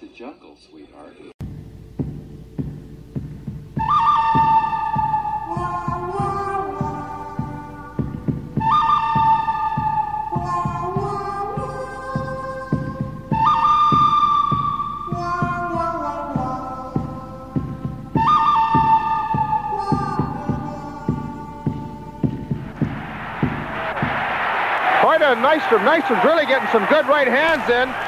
the jungle, sweetheart. A Nystrom. Nystrom's really getting some good right hands in.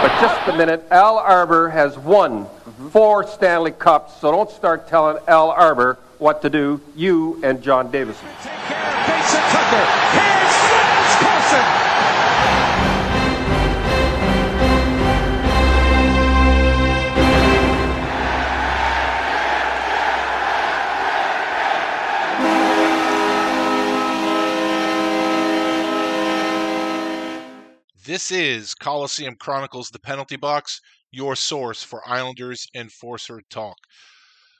But just a minute, Al Arbour has won mm-hmm. four Stanley Cups, so don't start telling Al Arbour what to do, you and John Davison. Take care of Mason Tucker. This is Coliseum Chronicles, the penalty box, your source for Islanders Enforcer talk.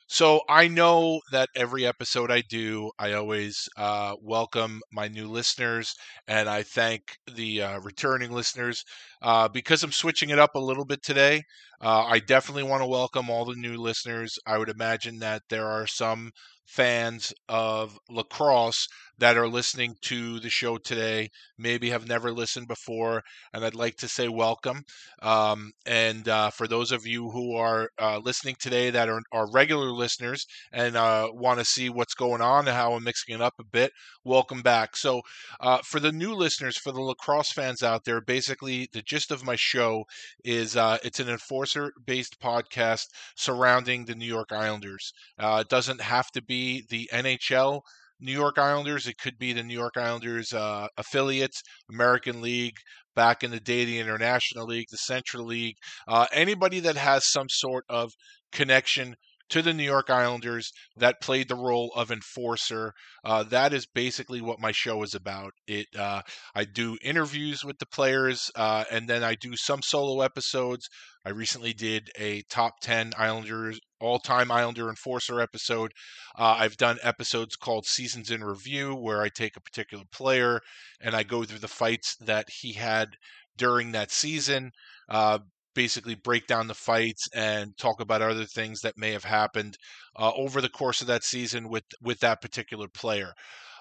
So I know that every episode I do, I always uh, welcome my new listeners and I thank the uh, returning listeners. Uh, because I'm switching it up a little bit today, uh, I definitely want to welcome all the new listeners. I would imagine that there are some fans of lacrosse that are listening to the show today, maybe have never listened before, and I'd like to say welcome. Um, and uh, for those of you who are uh, listening today that are, are regular listeners and uh, want to see what's going on and how I'm mixing it up a bit, welcome back. So, uh, for the new listeners, for the lacrosse fans out there, basically the gist of my show is uh, it's an enforcer based podcast surrounding the New York Islanders. Uh, it doesn't have to be the NHL New York Islanders. It could be the New York Islanders uh, affiliates, American League, back in the day, the International League, the Central League. Uh, anybody that has some sort of connection to the New York Islanders that played the role of enforcer. Uh, that is basically what my show is about. It uh, I do interviews with the players, uh, and then I do some solo episodes. I recently did a top ten Islanders all-time Islander enforcer episode. Uh, I've done episodes called Seasons in Review, where I take a particular player and I go through the fights that he had during that season. Uh, basically break down the fights and talk about other things that may have happened uh, over the course of that season with with that particular player.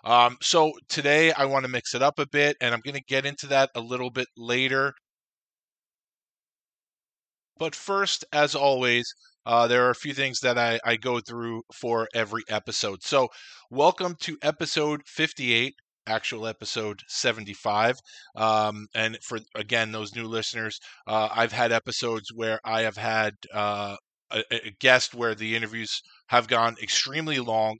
Um, so today I want to mix it up a bit, and I'm going to get into that a little bit later. But first, as always, uh, there are a few things that I, I go through for every episode. So, welcome to episode 58 actual episode 75 um, and for again those new listeners uh, i've had episodes where i have had uh, a, a, guest where the interviews have gone extremely long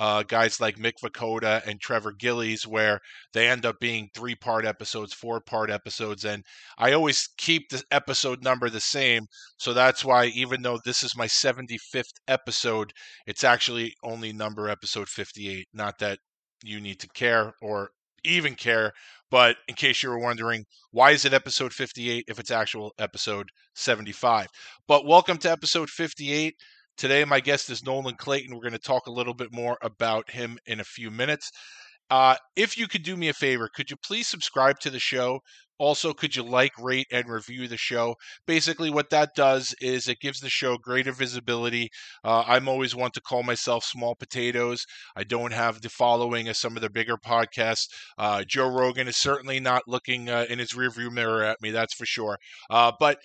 uh, guys like mick Vukota and trevor gillies where they end up being three part episodes four part episodes and i always keep the episode number the same so that's why even though this is my 75th episode it's actually only number episode 58 not that you need to care or even care. But in case you were wondering, why is it episode 58 if it's actual episode 75? But welcome to episode 58. Today, my guest is Nolan Clayton. We're going to talk a little bit more about him in a few minutes. Uh, if you could do me a favor, could you please subscribe to the show? Also, could you like, rate, and review the show? Basically, what that does is it gives the show greater visibility. Uh, I'm always one to call myself small potatoes. I don't have the following of some of the bigger podcasts. Uh, Joe Rogan is certainly not looking uh, in his rearview mirror at me, that's for sure. Uh, but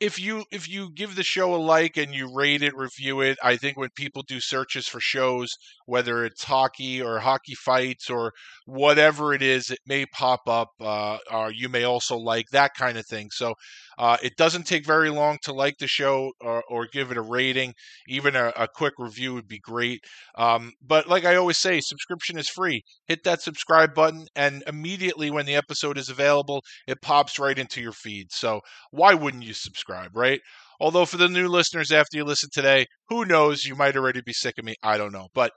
if you if you give the show a like and you rate it, review it, I think when people do searches for shows, whether it's hockey or hockey fights or whatever it is, it may pop up. Uh, or you may also like that kind of thing. So uh, it doesn't take very long to like the show or, or give it a rating. Even a, a quick review would be great. Um, but like I always say, subscription is free. Hit that subscribe button, and immediately when the episode is available, it pops right into your feed. So why wouldn't you subscribe, right? Although for the new listeners, after you listen today, who knows? You might already be sick of me. I don't know, but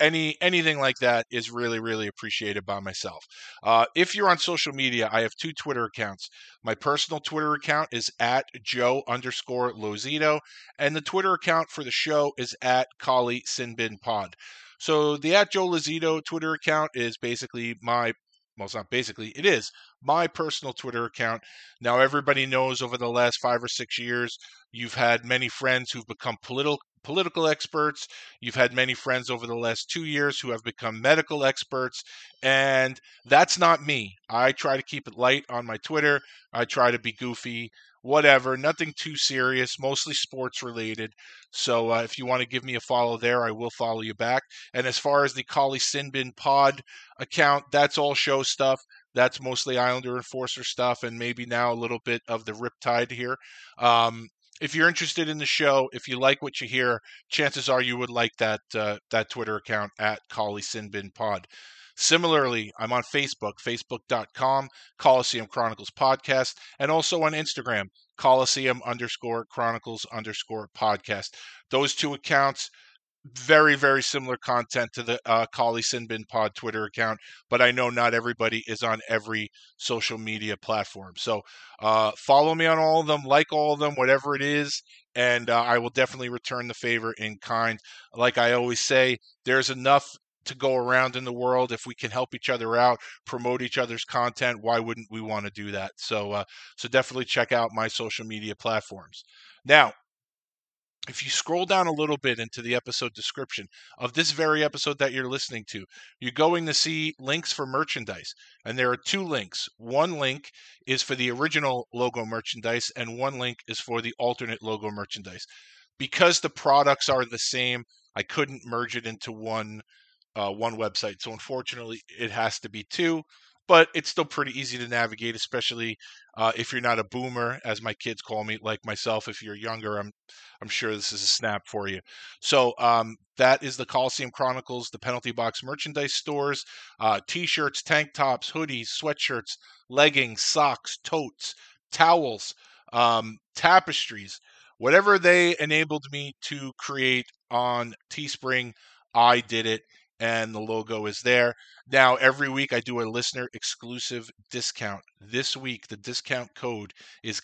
any anything like that is really really appreciated by myself uh, if you're on social media i have two twitter accounts my personal twitter account is at joe underscore lozito and the twitter account for the show is at kali sinbin pod so the at joe lozito twitter account is basically my well, it's not basically, it is my personal Twitter account. Now, everybody knows over the last five or six years, you've had many friends who've become political political experts. You've had many friends over the last two years who have become medical experts, and that's not me. I try to keep it light on my Twitter. I try to be goofy, whatever, nothing too serious, mostly sports related. So uh, if you want to give me a follow there, I will follow you back. And as far as the Kali Sinbin Pod account, that's all show stuff. That's mostly Islander Enforcer stuff, and maybe now a little bit of the Riptide here. Um, if you're interested in the show, if you like what you hear, chances are you would like that uh, that Twitter account at Kali Sinbin Pod. Similarly, I'm on Facebook, facebook.com, Coliseum Chronicles Podcast, and also on Instagram, Coliseum underscore Chronicles underscore podcast. Those two accounts very very similar content to the uh, Kali Sinbin Pod Twitter account, but I know not everybody is on every social media platform. So uh, follow me on all of them, like all of them, whatever it is, and uh, I will definitely return the favor in kind. Like I always say, there's enough to go around in the world. If we can help each other out, promote each other's content, why wouldn't we want to do that? So uh, so definitely check out my social media platforms. Now, if you scroll down a little bit into the episode description of this very episode that you're listening to, you're going to see links for merchandise. And there are two links. One link is for the original logo merchandise, and one link is for the alternate logo merchandise. Because the products are the same, I couldn't merge it into one uh, one website. So unfortunately, it has to be two but it's still pretty easy to navigate, especially uh, if you're not a boomer, as my kids call me, like myself. If you're younger, I'm I'm sure this is a snap for you. So um, that is the Coliseum Chronicles, the Penalty Box merchandise stores: uh, t-shirts, tank tops, hoodies, sweatshirts, leggings, socks, totes, towels, um, tapestries, whatever they enabled me to create on Teespring. I did it and the logo is there. Now, every week I do a listener exclusive discount. This week, the discount code is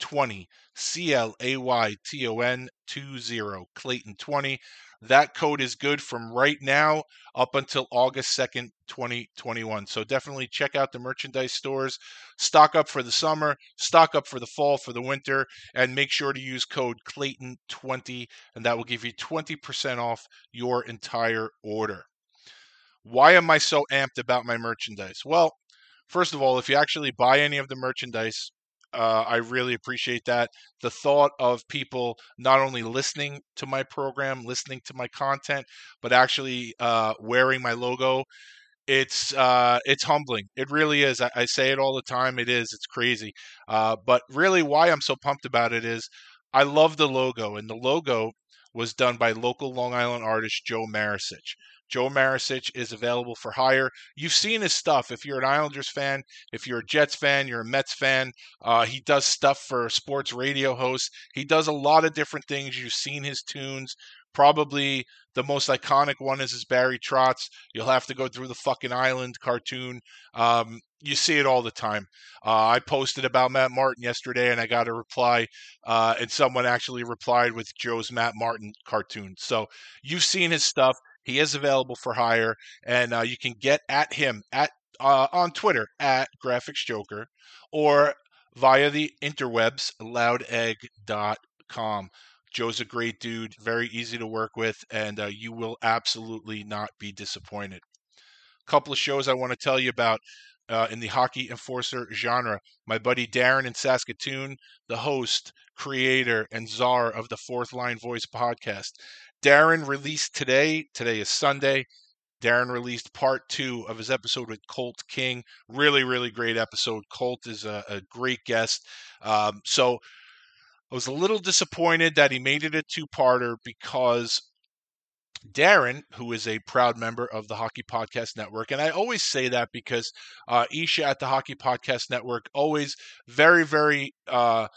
Clayton20, C L A Y T O N 20, Clayton20. That code is good from right now up until August 2nd, 2021. So definitely check out the merchandise stores. Stock up for the summer, stock up for the fall, for the winter, and make sure to use code Clayton20, and that will give you 20% off your entire order. Why am I so amped about my merchandise? Well, first of all, if you actually buy any of the merchandise, uh, I really appreciate that. The thought of people not only listening to my program, listening to my content, but actually uh, wearing my logo. It's uh, it's humbling. It really is. I, I, say it all the time. It is. It's crazy. Uh, but really, why I'm so pumped about it is I love the logo, and the logo was done by local Long Island artist Joe Marisich. Joe Marisich is available for hire. You've seen his stuff. If you're an Islanders fan, if you're a Jets fan, you're a Mets fan. Uh, he does stuff for sports radio hosts. He does a lot of different things. You've seen his tunes. Probably the most iconic one is his Barry Trotz. You'll have to go through the fucking island cartoon. Um, you see it all the time. Uh, I posted about Matt Martin yesterday, and I got a reply, uh, and someone actually replied with Joe's Matt Martin cartoon. So you've seen his stuff. He is available for hire, and uh, you can get at him at uh, on Twitter at Graphics Joker or via the interwebs loudegg.com. Joe's a great dude, very easy to work with, and uh, you will absolutely not be disappointed. A couple of shows I want to tell you about uh, in the hockey enforcer genre. My buddy Darren in Saskatoon, the host, creator, and czar of the Fourth Line Voice podcast. Darren released today. Today is Sunday. Darren released part two of his episode with Colt King. Really, really great episode. Colt is a, a great guest. Um, so I was a little disappointed that he made it a two parter because Darren, who is a proud member of the Hockey Podcast Network, and I always say that because uh, Isha at the Hockey Podcast Network always very, very uh,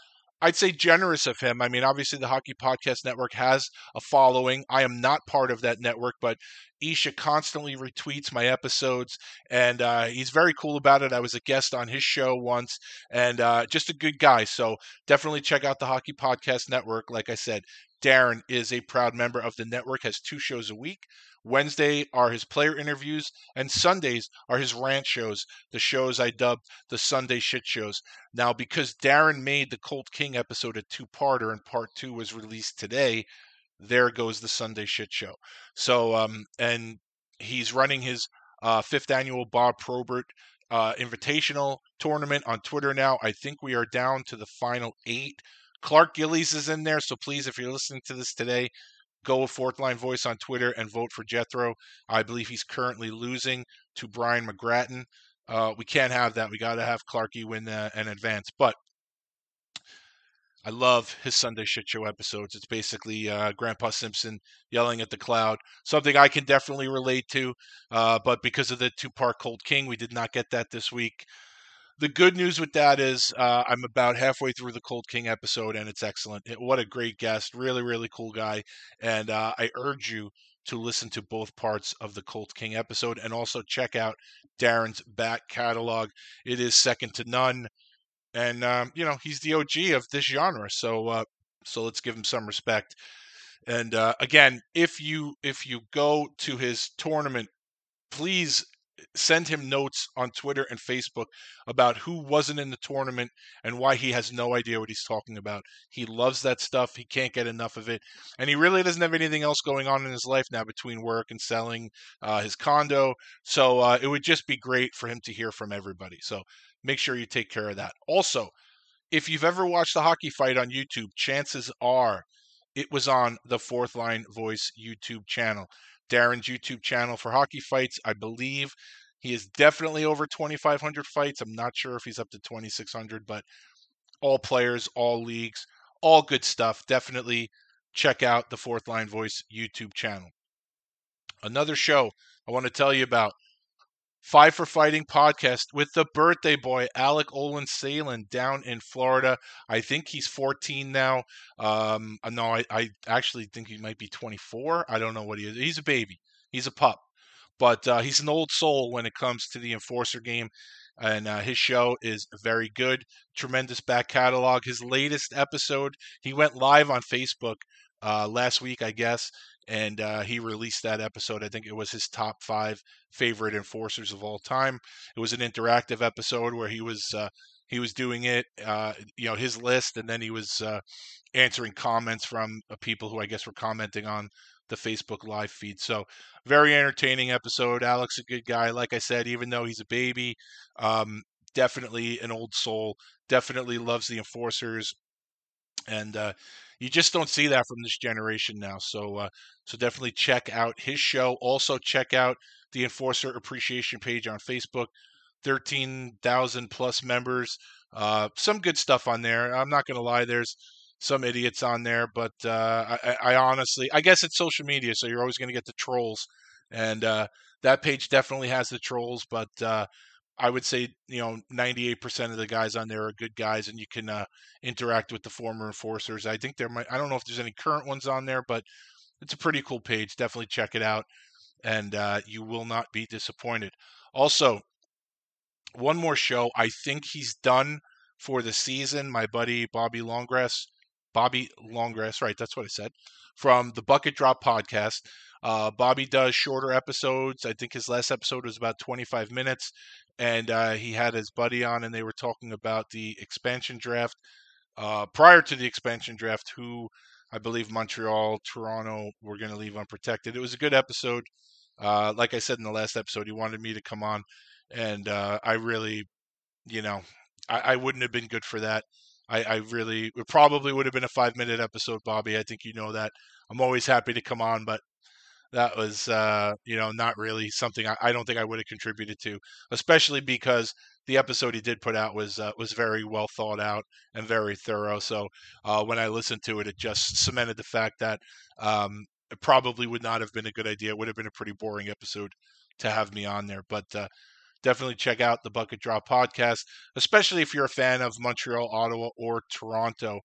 I'd say generous of him. I mean, obviously, the Hockey Podcast Network has a following. I am not part of that network, but Isha constantly retweets my episodes, and uh, he's very cool about it. I was a guest on his show once, and uh, just a good guy. So definitely check out the Hockey Podcast Network. Like I said, Darren is a proud member of the network, has two shows a week. Wednesday are his player interviews, and Sundays are his rant shows, the shows I dubbed the Sunday shit shows. Now, because Darren made the Colt King episode a two parter and part two was released today, there goes the Sunday shit show. So, um, and he's running his uh, fifth annual Bob Probert uh, Invitational tournament on Twitter now. I think we are down to the final eight. Clark Gillies is in there, so please, if you're listening to this today, go with Fourth Line Voice on Twitter and vote for Jethro. I believe he's currently losing to Brian McGrattan. Uh, we can't have that. We got to have Clarky win uh, an advance. But I love his Sunday Shit Show episodes. It's basically uh, Grandpa Simpson yelling at the cloud, something I can definitely relate to. Uh, but because of the two part Colt King, we did not get that this week the good news with that is uh, I'm about halfway through the Colt King episode, and it's excellent. It, what a great guest! Really, really cool guy. And uh, I urge you to listen to both parts of the Colt King episode, and also check out Darren's back catalog. It is second to none, and um, you know he's the OG of this genre. So, uh, so let's give him some respect. And uh, again, if you if you go to his tournament, please send him notes on Twitter and Facebook about who wasn't in the tournament and why he has no idea what he's talking about. He loves that stuff. He can't get enough of it. And he really doesn't have anything else going on in his life now between work and selling uh, his condo. So uh, it would just be great for him to hear from everybody. So make sure you take care of that. Also, if you've ever watched a hockey fight on YouTube, chances are it was on the Fourth Line Voice YouTube channel. Darren's YouTube channel for hockey fights. I believe he is definitely over 2,500 fights. I'm not sure if he's up to 2,600, but all players, all leagues, all good stuff. Definitely check out the Fourth Line Voice YouTube channel. Another show I want to tell you about Five for Fighting podcast with the birthday boy, Alec Olin Salen, down in Florida. I think he's 14 now. Um, uh, no, I, I actually think he might be 24. I don't know what he is. He's a baby, he's a pup. But uh, he's an old soul when it comes to the enforcer game. And uh, his show is very good. Tremendous back catalog. His latest episode, he went live on Facebook uh, last week, I guess, and uh, he released that episode. I think it was his top five favorite enforcers of all time. It was an interactive episode where he was uh, he was doing it, uh, you know, his list, and then he was uh, answering comments from uh, people who I guess were commenting on the Facebook live feed. So very entertaining episode. Alex a good guy, like I said, even though he's a baby, um, definitely an old soul. Definitely loves the enforcers, and uh, you just don't see that from this generation now. So uh, so definitely check out his show. Also check out the Enforcer Appreciation page on Facebook. Thirteen thousand plus members. Uh, some good stuff on there. I'm not gonna lie. There's some idiots on there, but uh, I, I, honestly, I guess it's social media, so you're always to get the trolls, and uh, that page definitely has the trolls. But uh, I would say you know 98% of the guys on there are good guys, and you can uh, interact with the former enforcers. I think there might I don't know if there's any current ones on there, but it's a pretty cool page. Definitely check it out, and uh, you will not be disappointed. Also, one more show. I think he's done for the season. My buddy Bobby Longgrass, Bobby Longgrass, right? That's what I said. From the Bucket Drop podcast. Uh, Bobby does shorter episodes. I think his last episode was about 25 minutes, and uh, he had his buddy on, and they were talking about the expansion draft. Uh, prior to the expansion draft, who I believe Montreal, Toronto were going to leave unprotected. It was a good episode. Uh, like I said in the last episode, he wanted me to come on, and uh, I really, you know, I, I, wouldn't have been good for that. I, I really, it probably would have been a five minute episode, Bobby. I think you know that. I'm always happy to come on, but that was uh, you know not really something I, I don't think I would have contributed to, especially because the episode he did put out was uh, was very well thought out and very thorough. So uh, when I listened to it, it just cemented the fact that um, it probably would not have been a good idea. It would have been a pretty boring episode to have me on there. But uh, definitely check out the Bucket Drop podcast, especially if you're a fan of Montreal, Ottawa, or Toronto.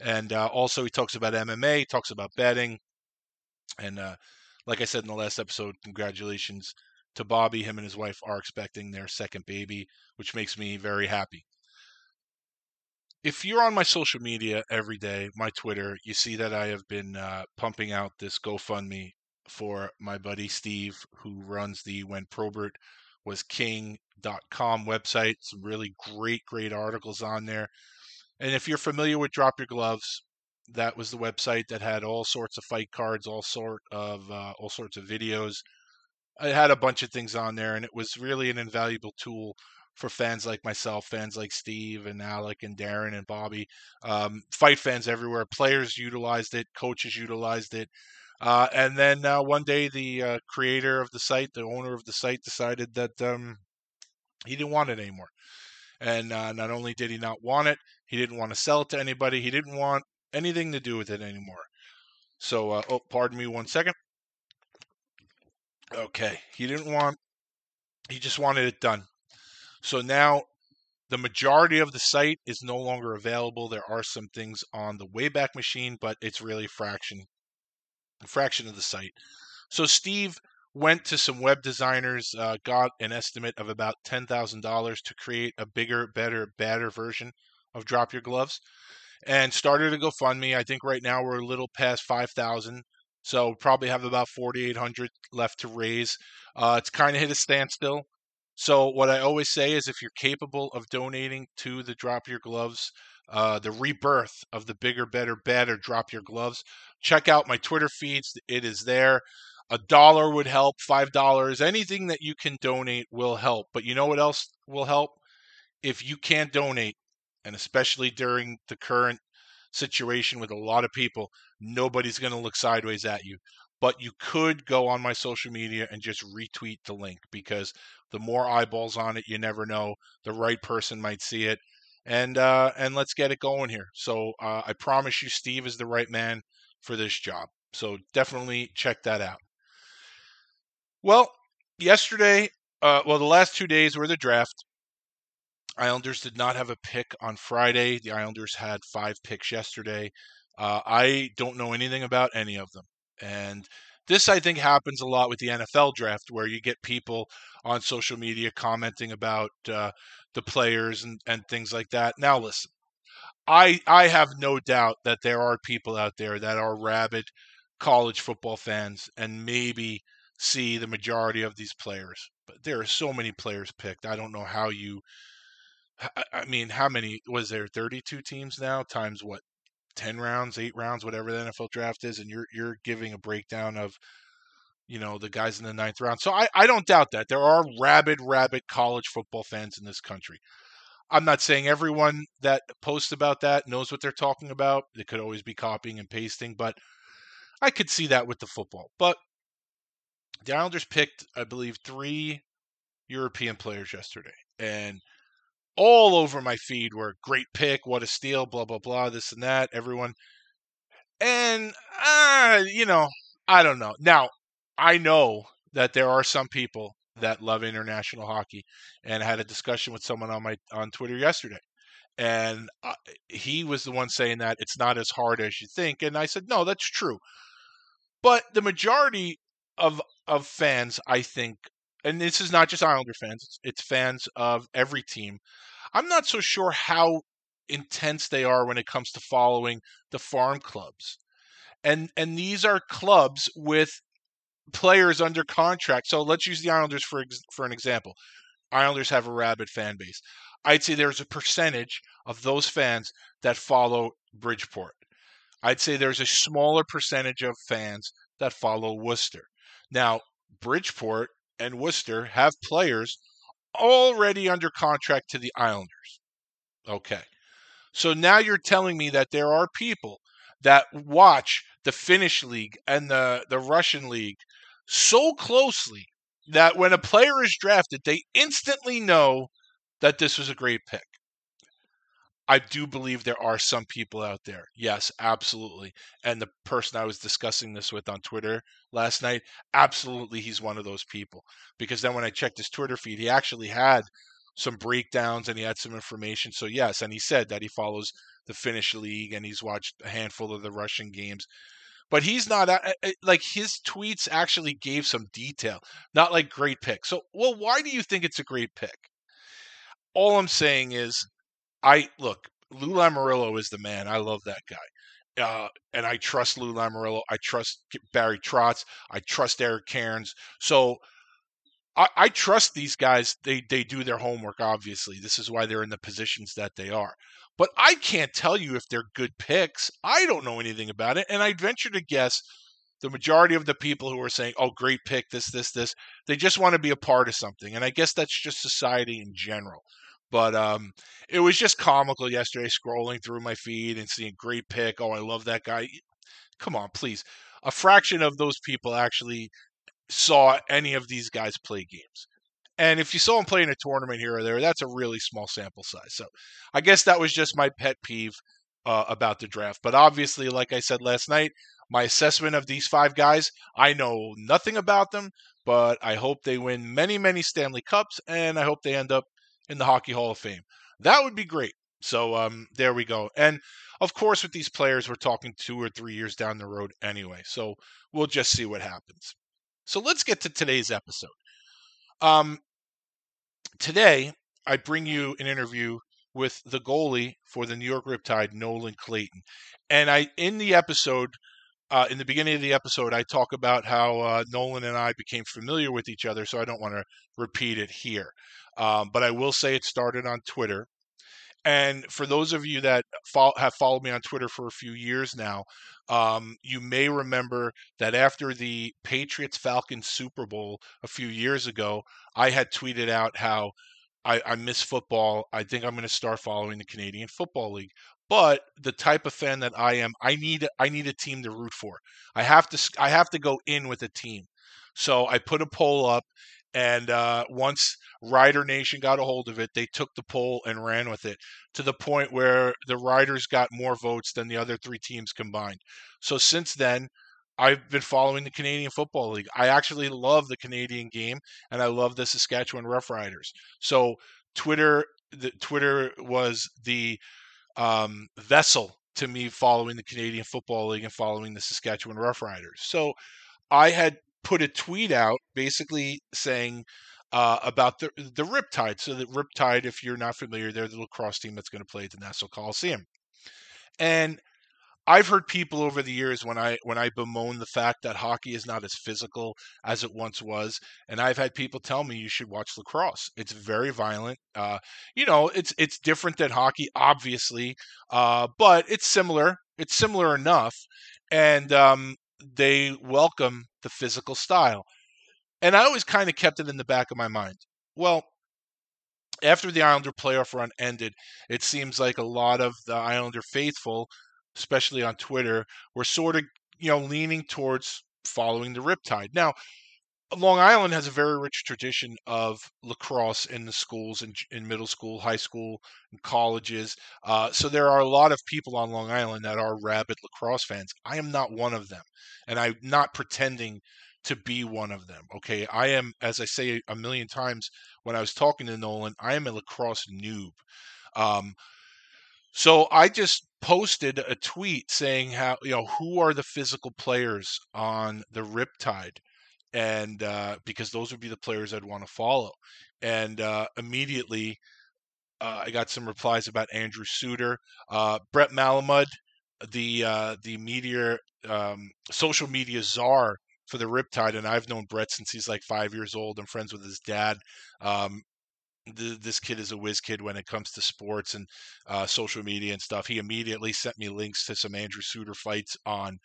And uh, also, he talks about MMA, talks about betting. And uh, like I said in the last episode, congratulations to Bobby. Him and his wife are expecting their second baby, which makes me very happy. If you're on my social media every day, my Twitter, you see that I have been uh, pumping out this GoFundMe for my buddy Steve, who runs the When Probert Was King.com website. Some really great, great articles on there. And if you're familiar with Drop Your Gloves, that was the website that had all sorts of fight cards, all sort of uh, all sorts of videos. It had a bunch of things on there, and it was really an invaluable tool for fans like myself, fans like Steve and Alec and Darren and Bobby, um, fight fans everywhere. Players utilized it, coaches utilized it. Uh, and then uh, one day, the uh, creator of the site, the owner of the site, decided that um, he didn't want it anymore. And uh, not only did he not want it, he didn't want to sell it to anybody. He didn't want anything to do with it anymore. So, uh, oh, pardon me one second. Okay, he didn't want. He just wanted it done. So now the majority of the site is no longer available. There are some things on the Wayback Machine, but it's really a fraction, a fraction of the site. So Steve went to some web designers, uh, got an estimate of about ten thousand dollars to create a bigger, better, badder version of Drop Your Gloves, and started a GoFundMe. I think right now we're a little past five thousand, so probably have about forty eight hundred left to raise. Uh, it's kind of hit a standstill. So what I always say is, if you're capable of donating to the Drop Your Gloves, uh, the rebirth of the bigger, better, better Drop Your Gloves, check out my Twitter feeds. It is there. A dollar would help. Five dollars, anything that you can donate will help. But you know what else will help? If you can't donate, and especially during the current situation with a lot of people, nobody's going to look sideways at you. But you could go on my social media and just retweet the link because the more eyeballs on it, you never know. The right person might see it, and uh, and let's get it going here. So uh, I promise you, Steve is the right man for this job. So definitely check that out. Well, yesterday, uh, well, the last two days were the draft. Islanders did not have a pick on Friday. The Islanders had five picks yesterday. Uh, I don't know anything about any of them. And this, I think, happens a lot with the NFL draft, where you get people on social media commenting about uh, the players and, and things like that. Now, listen, I I have no doubt that there are people out there that are rabid college football fans and maybe see the majority of these players. But there are so many players picked. I don't know how you. I mean, how many was there? Thirty-two teams now times what? Ten rounds, eight rounds, whatever the NFL draft is, and you're you're giving a breakdown of, you know, the guys in the ninth round. So I I don't doubt that there are rabid rabid college football fans in this country. I'm not saying everyone that posts about that knows what they're talking about. They could always be copying and pasting, but I could see that with the football. But the Islanders picked, I believe, three European players yesterday, and all over my feed were great pick, what a steal, blah blah blah, this and that. Everyone, and uh, you know, I don't know. Now, I know that there are some people that love international hockey, and had a discussion with someone on my on Twitter yesterday, and uh, he was the one saying that it's not as hard as you think, and I said, no, that's true, but the majority of of fans, I think, and this is not just Islander fans; it's, it's fans of every team. I'm not so sure how intense they are when it comes to following the farm clubs, and and these are clubs with players under contract. So let's use the Islanders for for an example. Islanders have a rabid fan base. I'd say there's a percentage of those fans that follow Bridgeport. I'd say there's a smaller percentage of fans that follow Worcester. Now, Bridgeport and Worcester have players already under contract to the Islanders. Okay. So now you're telling me that there are people that watch the Finnish league and the, the Russian league so closely that when a player is drafted, they instantly know that this was a great pick. I do believe there are some people out there. Yes, absolutely. And the person I was discussing this with on Twitter last night, absolutely he's one of those people. Because then when I checked his Twitter feed, he actually had some breakdowns and he had some information. So yes, and he said that he follows the Finnish league and he's watched a handful of the Russian games. But he's not like his tweets actually gave some detail, not like great pick. So, well, why do you think it's a great pick? All I'm saying is I look, Lou Lamoriello is the man. I love that guy. Uh, and I trust Lou Lamoriello. I trust Barry Trotz. I trust Eric Cairns. So I, I, trust these guys. They they do their homework. Obviously, this is why they're in the positions that they are. But I can't tell you if they're good picks. I don't know anything about it, and I'd venture to guess the majority of the people who are saying, "Oh, great pick, this, this, this," they just want to be a part of something, and I guess that's just society in general. But um, it was just comical yesterday, scrolling through my feed and seeing great pick. Oh, I love that guy. Come on, please. A fraction of those people actually saw any of these guys play games. And if you saw him play in a tournament here or there, that's a really small sample size. So I guess that was just my pet peeve uh, about the draft. But obviously, like I said last night, my assessment of these five guys, I know nothing about them, but I hope they win many, many Stanley Cups, and I hope they end up in the Hockey Hall of Fame. That would be great. So um, there we go. And of course, with these players, we're talking two or three years down the road anyway. So we'll just see what happens. So let's get to today's episode. Um, today, I bring you an interview with the goalie for the New York Riptide, Nolan Clayton. And I, in the episode, uh, in the beginning of the episode, I talk about how uh, Nolan and I became familiar with each other, so I don't want to repeat it here. Um, but I will say it started on Twitter. And for those of you that have followed me on Twitter for a few years now, um, you may remember that after the Patriots Falcons Super Bowl a few years ago, I had tweeted out how I, I miss football. I think I'm going to start following the Canadian Football League. But the type of fan that I am, I need I need a team to root for. I have to I have to go in with a team. So I put a poll up, and uh, once Rider Nation got a hold of it, they took the poll and ran with it to the point where the Riders got more votes than the other three teams combined. So since then, I've been following the Canadian Football League. I actually love the Canadian game, and I love the Saskatchewan Roughriders. So Twitter, the, Twitter was the um, vessel to me following the Canadian Football League and following the Saskatchewan Roughriders. So I had put a tweet out basically saying uh, about the the Riptide. So the Riptide, if you're not familiar, they're the lacrosse team that's going to play at the Nassau Coliseum. And I've heard people over the years when I when I bemoan the fact that hockey is not as physical as it once was, and I've had people tell me you should watch lacrosse. It's very violent. Uh, you know, it's it's different than hockey, obviously, uh, but it's similar. It's similar enough, and um, they welcome the physical style. And I always kind of kept it in the back of my mind. Well, after the Islander playoff run ended, it seems like a lot of the Islander faithful, especially on Twitter, were sort of, you know, leaning towards following the Riptide. Now, Long Island has a very rich tradition of lacrosse in the schools, in, in middle school, high school, and colleges. Uh, so there are a lot of people on Long Island that are rabid lacrosse fans. I am not one of them, and I'm not pretending to be one of them. Okay, I am, as I say a million times when I was talking to Nolan, I am a lacrosse noob. Um, so I just posted a tweet saying how you know who are the physical players on the Riptide and uh, because those would be the players I'd want to follow. And uh, immediately, uh, I got some replies about Andrew Suter, uh, Brett Malamud, the uh, the media um, social media czar for the Riptide, and I've known Brett since he's like five years old. I'm friends with his dad. Um, this kid is a whiz kid when it comes to sports and uh, social media and stuff. He immediately sent me links to some Andrew Suter fights on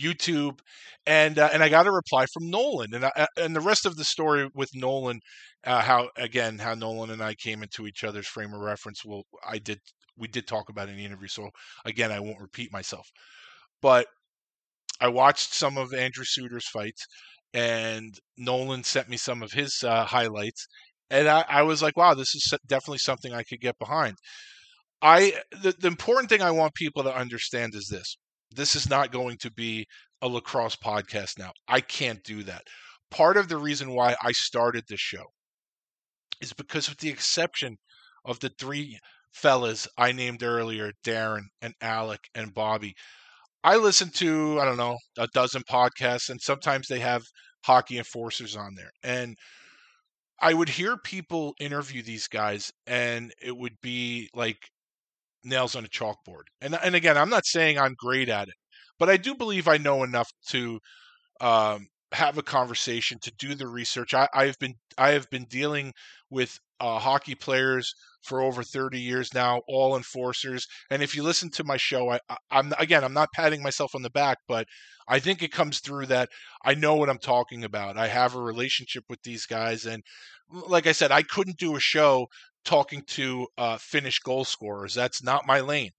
YouTube, and uh, and I got a reply from Nolan, and I, uh, and the rest of the story with Nolan, uh, how again how Nolan and I came into each other's frame of reference. Well, I did we did talk about in the interview, so again I won't repeat myself, but I watched some of Andrew Suter's fights, and Nolan sent me some of his uh, highlights, and I, I was like, wow, this is definitely something I could get behind. I the, the important thing I want people to understand is this. This is not going to be a lacrosse podcast now. I can't do that. Part of the reason why I started this show is because with the exception of the three fellas I named earlier, Darren and Alec and Bobby, I listen to, I don't know, a dozen podcasts and sometimes they have hockey enforcers on there. And I would hear people interview these guys and it would be like nails on a chalkboard. And and again, I'm not saying I'm great at it, but I do believe I know enough to um, have a conversation to do the research. I, I've been I have been dealing with uh, hockey players for over 30 years now, all enforcers. And if you listen to my show, I, I'm again, I'm not patting myself on the back, but I think it comes through that I know what I'm talking about. I have a relationship with these guys, and like I said, I couldn't do a show talking to uh, Finnish goal scorers. That's not my lane.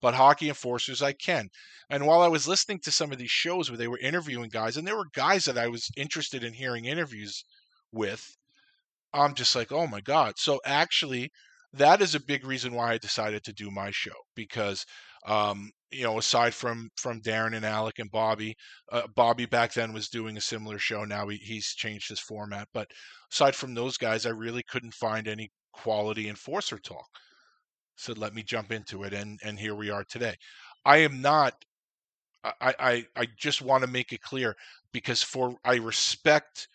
But hockey enforcers, I can. And while I was listening to some of these shows where they were interviewing guys, and there were guys that I was interested in hearing interviews with, I'm just like, oh my God. So actually, that is a big reason why I decided to do my show because, um, you know, aside from from Darren and Alec and Bobby, uh, Bobby back then was doing a similar show. Now he, he's changed his format, but aside from those guys, I really couldn't find any quality enforcer talk. So let me jump into it, and and here we are today. I am not. I I, I just want to make it clear because for I respect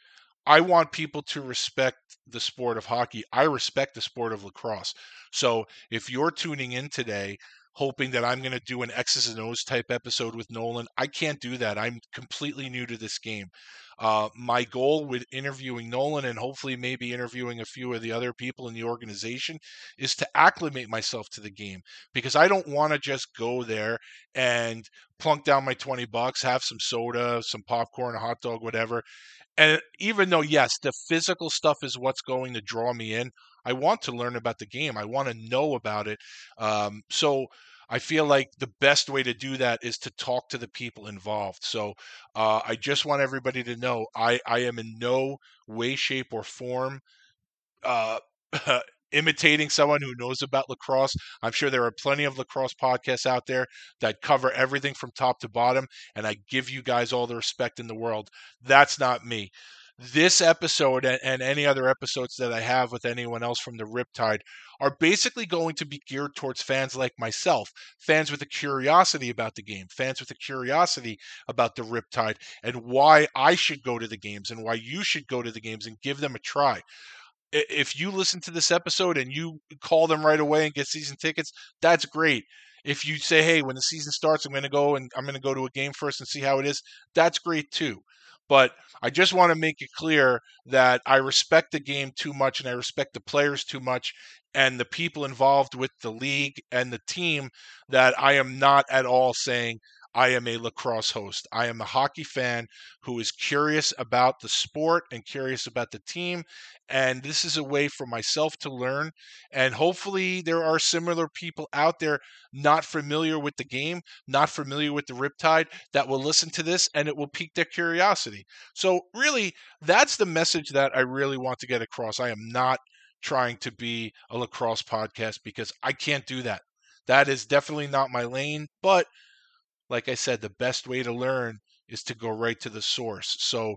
I want people to respect the sport of hockey. I respect the sport of lacrosse. So if you're tuning in today hoping that I'm going to do an X's and O's type episode with Nolan, I can't do that. I'm completely new to this game. Uh, my goal with interviewing Nolan and hopefully maybe interviewing a few of the other people in the organization is to acclimate myself to the game because I don't want to just go there and plunk down my 20 bucks, have some soda, some popcorn, a hot dog, whatever, and even though, yes, the physical stuff is what's going to draw me in, I want to learn about the game. I want to know about it. Um, so I feel like the best way to do that is to talk to the people involved. So uh, I just want everybody to know I, I am in no way, shape, or form uh, imitating someone who knows about lacrosse. I'm sure there are plenty of lacrosse podcasts out there that cover everything from top to bottom, and I give you guys all the respect in the world. That's not me. This episode and, and any other episodes that I have with anyone else from the Riptide are basically going to be geared towards fans like myself, fans with a curiosity about the game, fans with a curiosity about the Riptide, and why I should go to the games and why you should go to the games and give them a try if you listen to this episode and you call them right away and get season tickets, that's great. If you say, "Hey, when the season starts, I'm going to go and I'm going to go to a game first and see how it is," that's great too. But I just want to make it clear that I respect the game too much and I respect the players too much and the people involved with the league and the team that I am not at all saying I am a lacrosse host. I am a hockey fan who is curious about the sport and curious about the team. And this is a way for myself to learn. And hopefully, there are similar people out there not familiar with the game, not familiar with the Riptide, that will listen to this and it will pique their curiosity. So, really, that's the message that I really want to get across. I am not trying to be a lacrosse podcast because I can't do that. That is definitely not my lane, but like I said, the best way to learn is to go right to the source. So,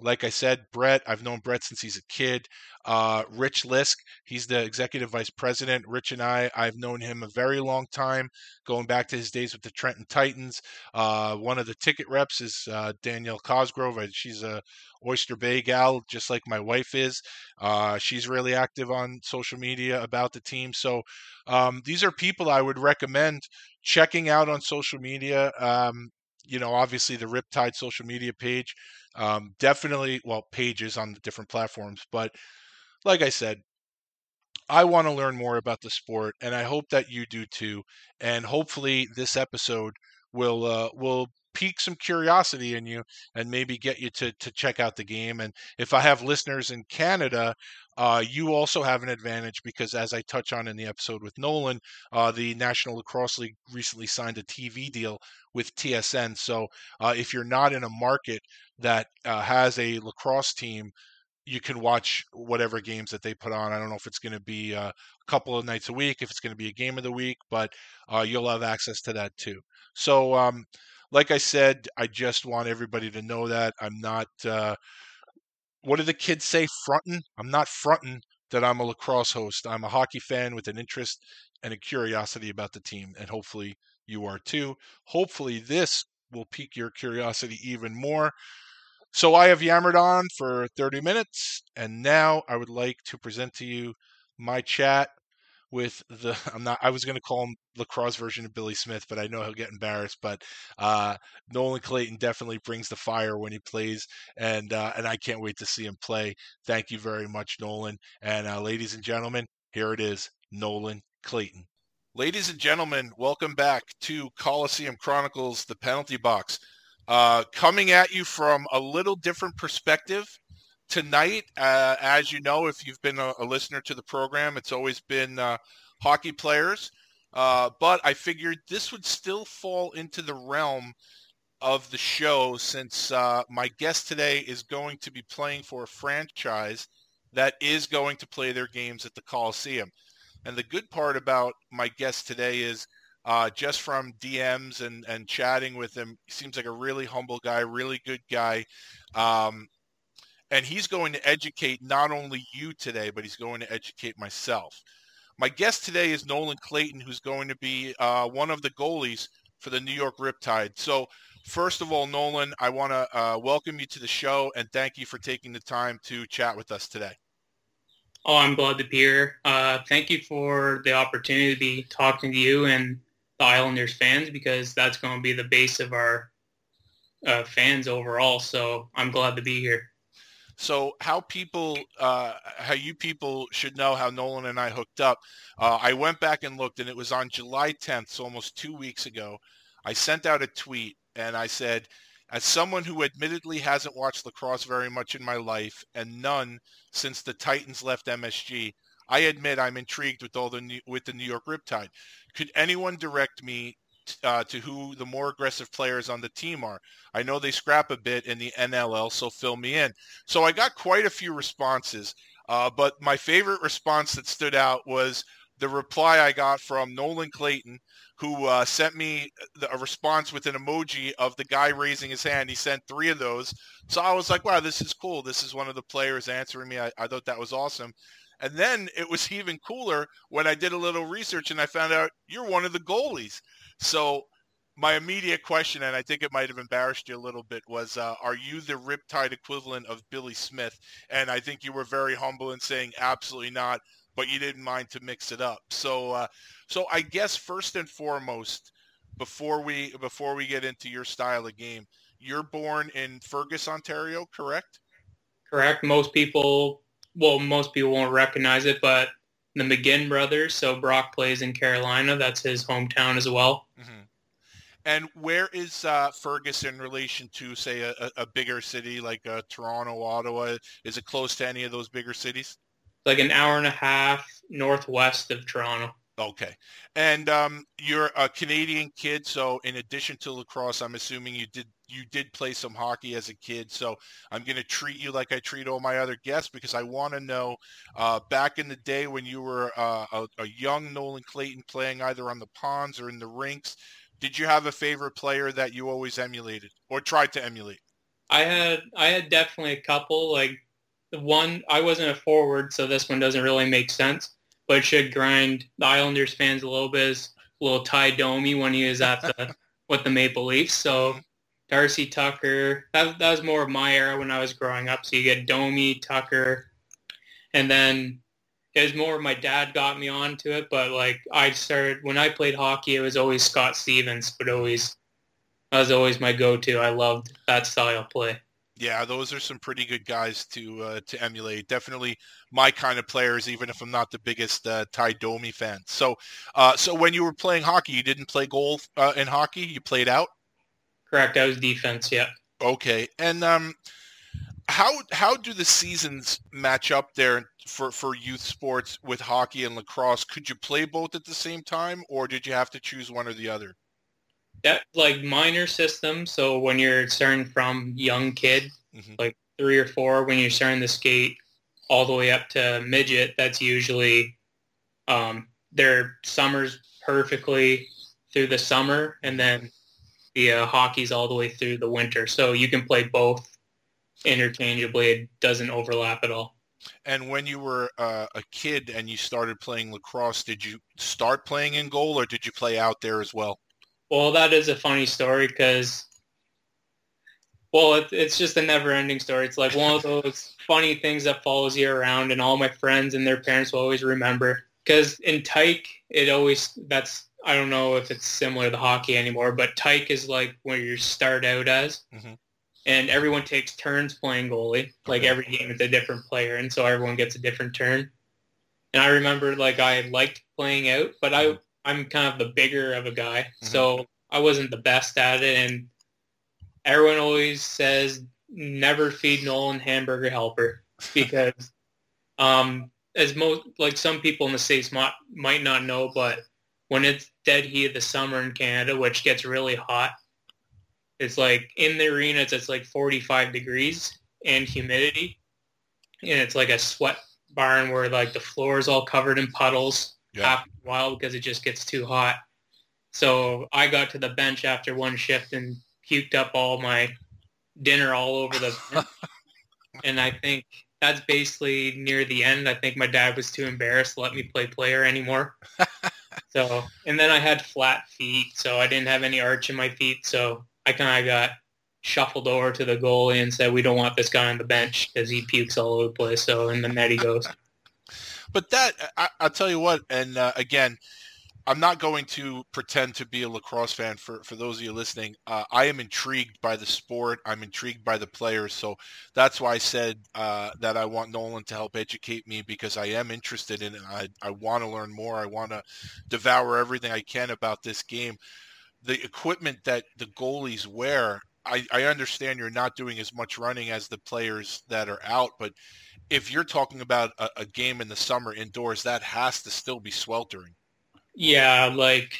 like I said, Brett, I've known Brett since he's a kid. Uh, Rich Lisk, he's the executive vice president. Rich and I, I've known him a very long time, going back to his days with the Trenton Titans. Uh, one of the ticket reps is uh, Danielle Cosgrove. She's a Oyster Bay gal, just like my wife is. Uh, she's really active on social media about the team. So um, these are people I would recommend checking out on social media. Um, you know, obviously the Riptide social media page. Um, definitely, well, pages on the different platforms. But like I said, I want to learn more about the sport, and I hope that you do too. And hopefully, this episode will uh, will pique some curiosity in you and maybe get you to to check out the game. And if I have listeners in Canada, uh, you also have an advantage because, as I touch on in the episode with Nolan, uh, the National Lacrosse League recently signed a TV deal with TSN. So uh, if you're not in a market that uh, has a lacrosse team, you can watch whatever games that they put on. I don't know if it's going to be uh, a couple of nights a week, if it's going to be a game of the week, but uh, you'll have access to that too. So, um, like I said, I just want everybody to know that I'm not. What do the kids say? Fronting? I'm not fronting that I'm a lacrosse host. I'm a hockey fan with an interest and a curiosity about the team, and hopefully you are too. Hopefully, this will pique your curiosity even more. So I have yammered on for 30 minutes, and now I would like to present to you my chat with the I'm not I was going to call him lacrosse version of Billy Smith, but I know he'll get embarrassed. But uh, Nolan Clayton definitely brings the fire when he plays, and uh, and I can't wait to see him play. Thank you very much, Nolan. And uh, ladies and gentlemen, here it is, Nolan Clayton. Ladies and gentlemen, welcome back to Coliseum Chronicles, the penalty box. Uh, coming at you from a little different perspective tonight. Uh, as you know, if you've been a, a, listener to the program, it's always been uh, hockey players. Uh, but I figured this would still fall into the realm of the show since uh, my guest today is going to be playing for a franchise that is going to play their games at the Coliseum. And the good part about my guest today is uh, just from DMs and, and chatting with him. He seems like a really humble guy, really good guy. Um, and he's going to educate not only you today, but he's going to educate myself. My guest today is Nolan Clayton, who's going to be uh, one of the goalies for the New York Riptide. So, first of all, Nolan, I want to uh, welcome you to the show and thank you for taking the time to chat with us today. Oh, I'm glad to be here. Uh, thank you for the opportunity to be talking to you and the Islanders fans because that's going to be the base of our uh, fans overall. So I'm glad to be here. So how people, uh, how you people should know how Nolan and I hooked up. Uh, I went back and looked, and it was on July 10th, so almost two weeks ago. I sent out a tweet and I said, as someone who admittedly hasn't watched lacrosse very much in my life, and none since the Titans left MSG, I admit I'm intrigued with all the new, with the New York Riptide. Could anyone direct me uh, to who the more aggressive players on the team are? I know they scrap a bit in the NLL, so fill me in. So I got quite a few responses, uh, but my favorite response that stood out was the reply I got from Nolan Clayton, who uh, sent me a response with an emoji of the guy raising his hand. He sent three of those. So I was like, wow, this is cool. This is one of the players answering me. I, I thought that was awesome. And then it was even cooler when I did a little research and I found out you're one of the goalies. So my immediate question, and I think it might have embarrassed you a little bit, was, uh, are you the Riptide equivalent of Billy Smith? And I think you were very humble in saying absolutely not, but you didn't mind to mix it up. So, uh, so I guess first and foremost, before we before we get into your style of game, you're born in Fergus, Ontario, correct? Correct. Most people well, most people won't recognize it, but the McGinn brothers. So Brock plays in Carolina. That's his hometown as well. Mm-hmm. And where is uh, Fergus in relation to, say, a, a bigger city like uh, Toronto, Ottawa? Is it close to any of those bigger cities? Like an hour and a half northwest of Toronto. Okay. And um, you're a Canadian kid, so in addition to lacrosse, I'm assuming you did you did play some hockey as a kid. So I'm going to treat you like I treat all my other guests because I want to know uh, back in the day when you were uh, a, a, young Nolan Clayton playing either on the ponds or in the rinks, did you have a favorite player that you always emulated or tried to emulate? I had I had definitely a couple. Like the one I wasn't a forward, so this one doesn't really make sense. But it should grind the Islanders fans a little bit. Is little Ty Domi when he was at the with the Maple Leafs. So. Darcy Tucker. That, that was more of my era when I was growing up. So you get Domi, Tucker, and then it was more of my dad got me onto it. But like I started when I played hockey, it was always Scott Stevens, but always that was always my go-to. I loved that style of play. Yeah, those are some pretty good guys to uh, to emulate. Definitely my kind of players, even if I'm not the biggest uh, Ty Domi fan. So, uh, so when you were playing hockey, you didn't play goal uh, in hockey. You played out. Correct. I was defense. Yeah. Okay. And um, how how do the seasons match up there for for youth sports with hockey and lacrosse? Could you play both at the same time, or did you have to choose one or the other? That like minor system. So when you're starting from young kid, mm-hmm. like three or four when you're starting to skate all the way up to midget, that's usually um, their summers perfectly through the summer, and then the uh, hockey's all the way through the winter. So you can play both interchangeably. It doesn't overlap at all. And when you were uh, a kid and you started playing lacrosse, did you start playing in goal or did you play out there as well? Well, that is a funny story because, well, it, it's just a never-ending story. It's like one of those funny things that follows you around, and all my friends and their parents will always remember. Because in Tyke, it always that's I don't know if it's similar to hockey anymore, but Tyke is like where you start out as, Mhm. and everyone takes turns playing goalie. Like Okay. every game, it's a different player, and so everyone gets a different turn. And I remember like I liked playing out, but I I'm kind of the bigger of a guy, so I wasn't the best at it. And everyone always says never feed Nolan hamburger helper because um, as most like some people in the states might might not know, but when it's dead heat of the summer in Canada, which gets really hot, it's like in the arenas it's like 45 degrees and humidity, and it's like a sweat barn where like the floor is all covered in puddles Yeah. after a while because it just gets too hot. So I got to the bench after one shift and puked up all my dinner all over the bench. and I think that's basically near the end. I think my dad was too embarrassed to let me play player anymore. so, and then I had flat feet, so I didn't have any arch in my feet. So I kind of got shuffled over to the goalie and said, we don't want this guy on the bench because he pukes all over the place. So in the net he goes. But that, I, I'll tell you what, and uh, again, I'm not going to pretend to be a lacrosse fan for, for those of you listening. Uh, I am intrigued by the sport. I'm intrigued by the players. So that's why I said uh, that I want Nolan to help educate me because I am interested in it. I, I want to learn more. I want to devour everything I can about this game. The equipment that the goalies wear, I, I understand you're not doing as much running as the players that are out, but if you're talking about a, a game in the summer indoors, that has to still be sweltering. Yeah, like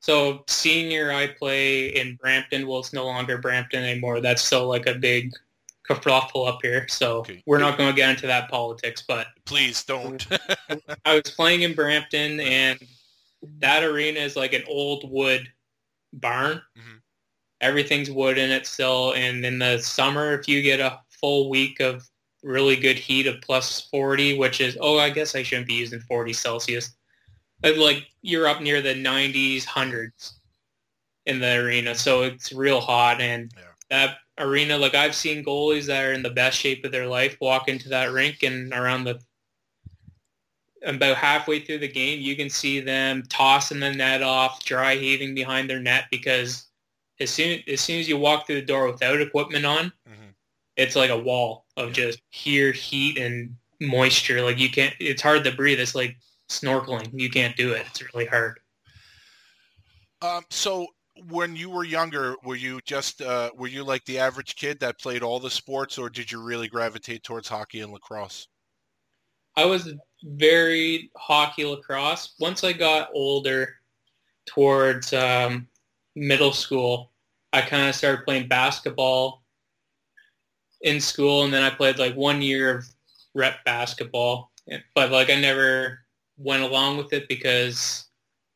so senior I play in Brampton. Well, it's no longer Brampton anymore. That's still like a big kerfuffle up here. So Okay. we're not going to get into that politics. But Please don't. I was playing in Brampton, and that arena is like an old wood barn. Mhm. Everything's wood in it still. And in the summer, if you get a full week of really good heat of plus 40, which is, oh, I guess I shouldn't be using 40 Celsius. Like you're up near the 90s, hundreds in the arena. So it's real hot. And Yeah. that arena, like I've seen goalies that are in the best shape of their life walk into that rink and around the about halfway through the game, you can see them tossing the net off, dry heaving behind their net because as soon as soon as you walk through the door without equipment on, Mhm. it's like a wall of just pure heat and moisture. Like you can't. It's hard to breathe. It's like snorkeling. You can't do it. It's really hard. Um, so when you were younger, were you just uh, were you like the average kid that played all the sports, or did you really gravitate towards hockey and lacrosse? I was very hockey lacrosse. Once I got older, towards um, middle school, I kind of started playing basketball in school, and then I played like one year of rep basketball. But like I never went along with it because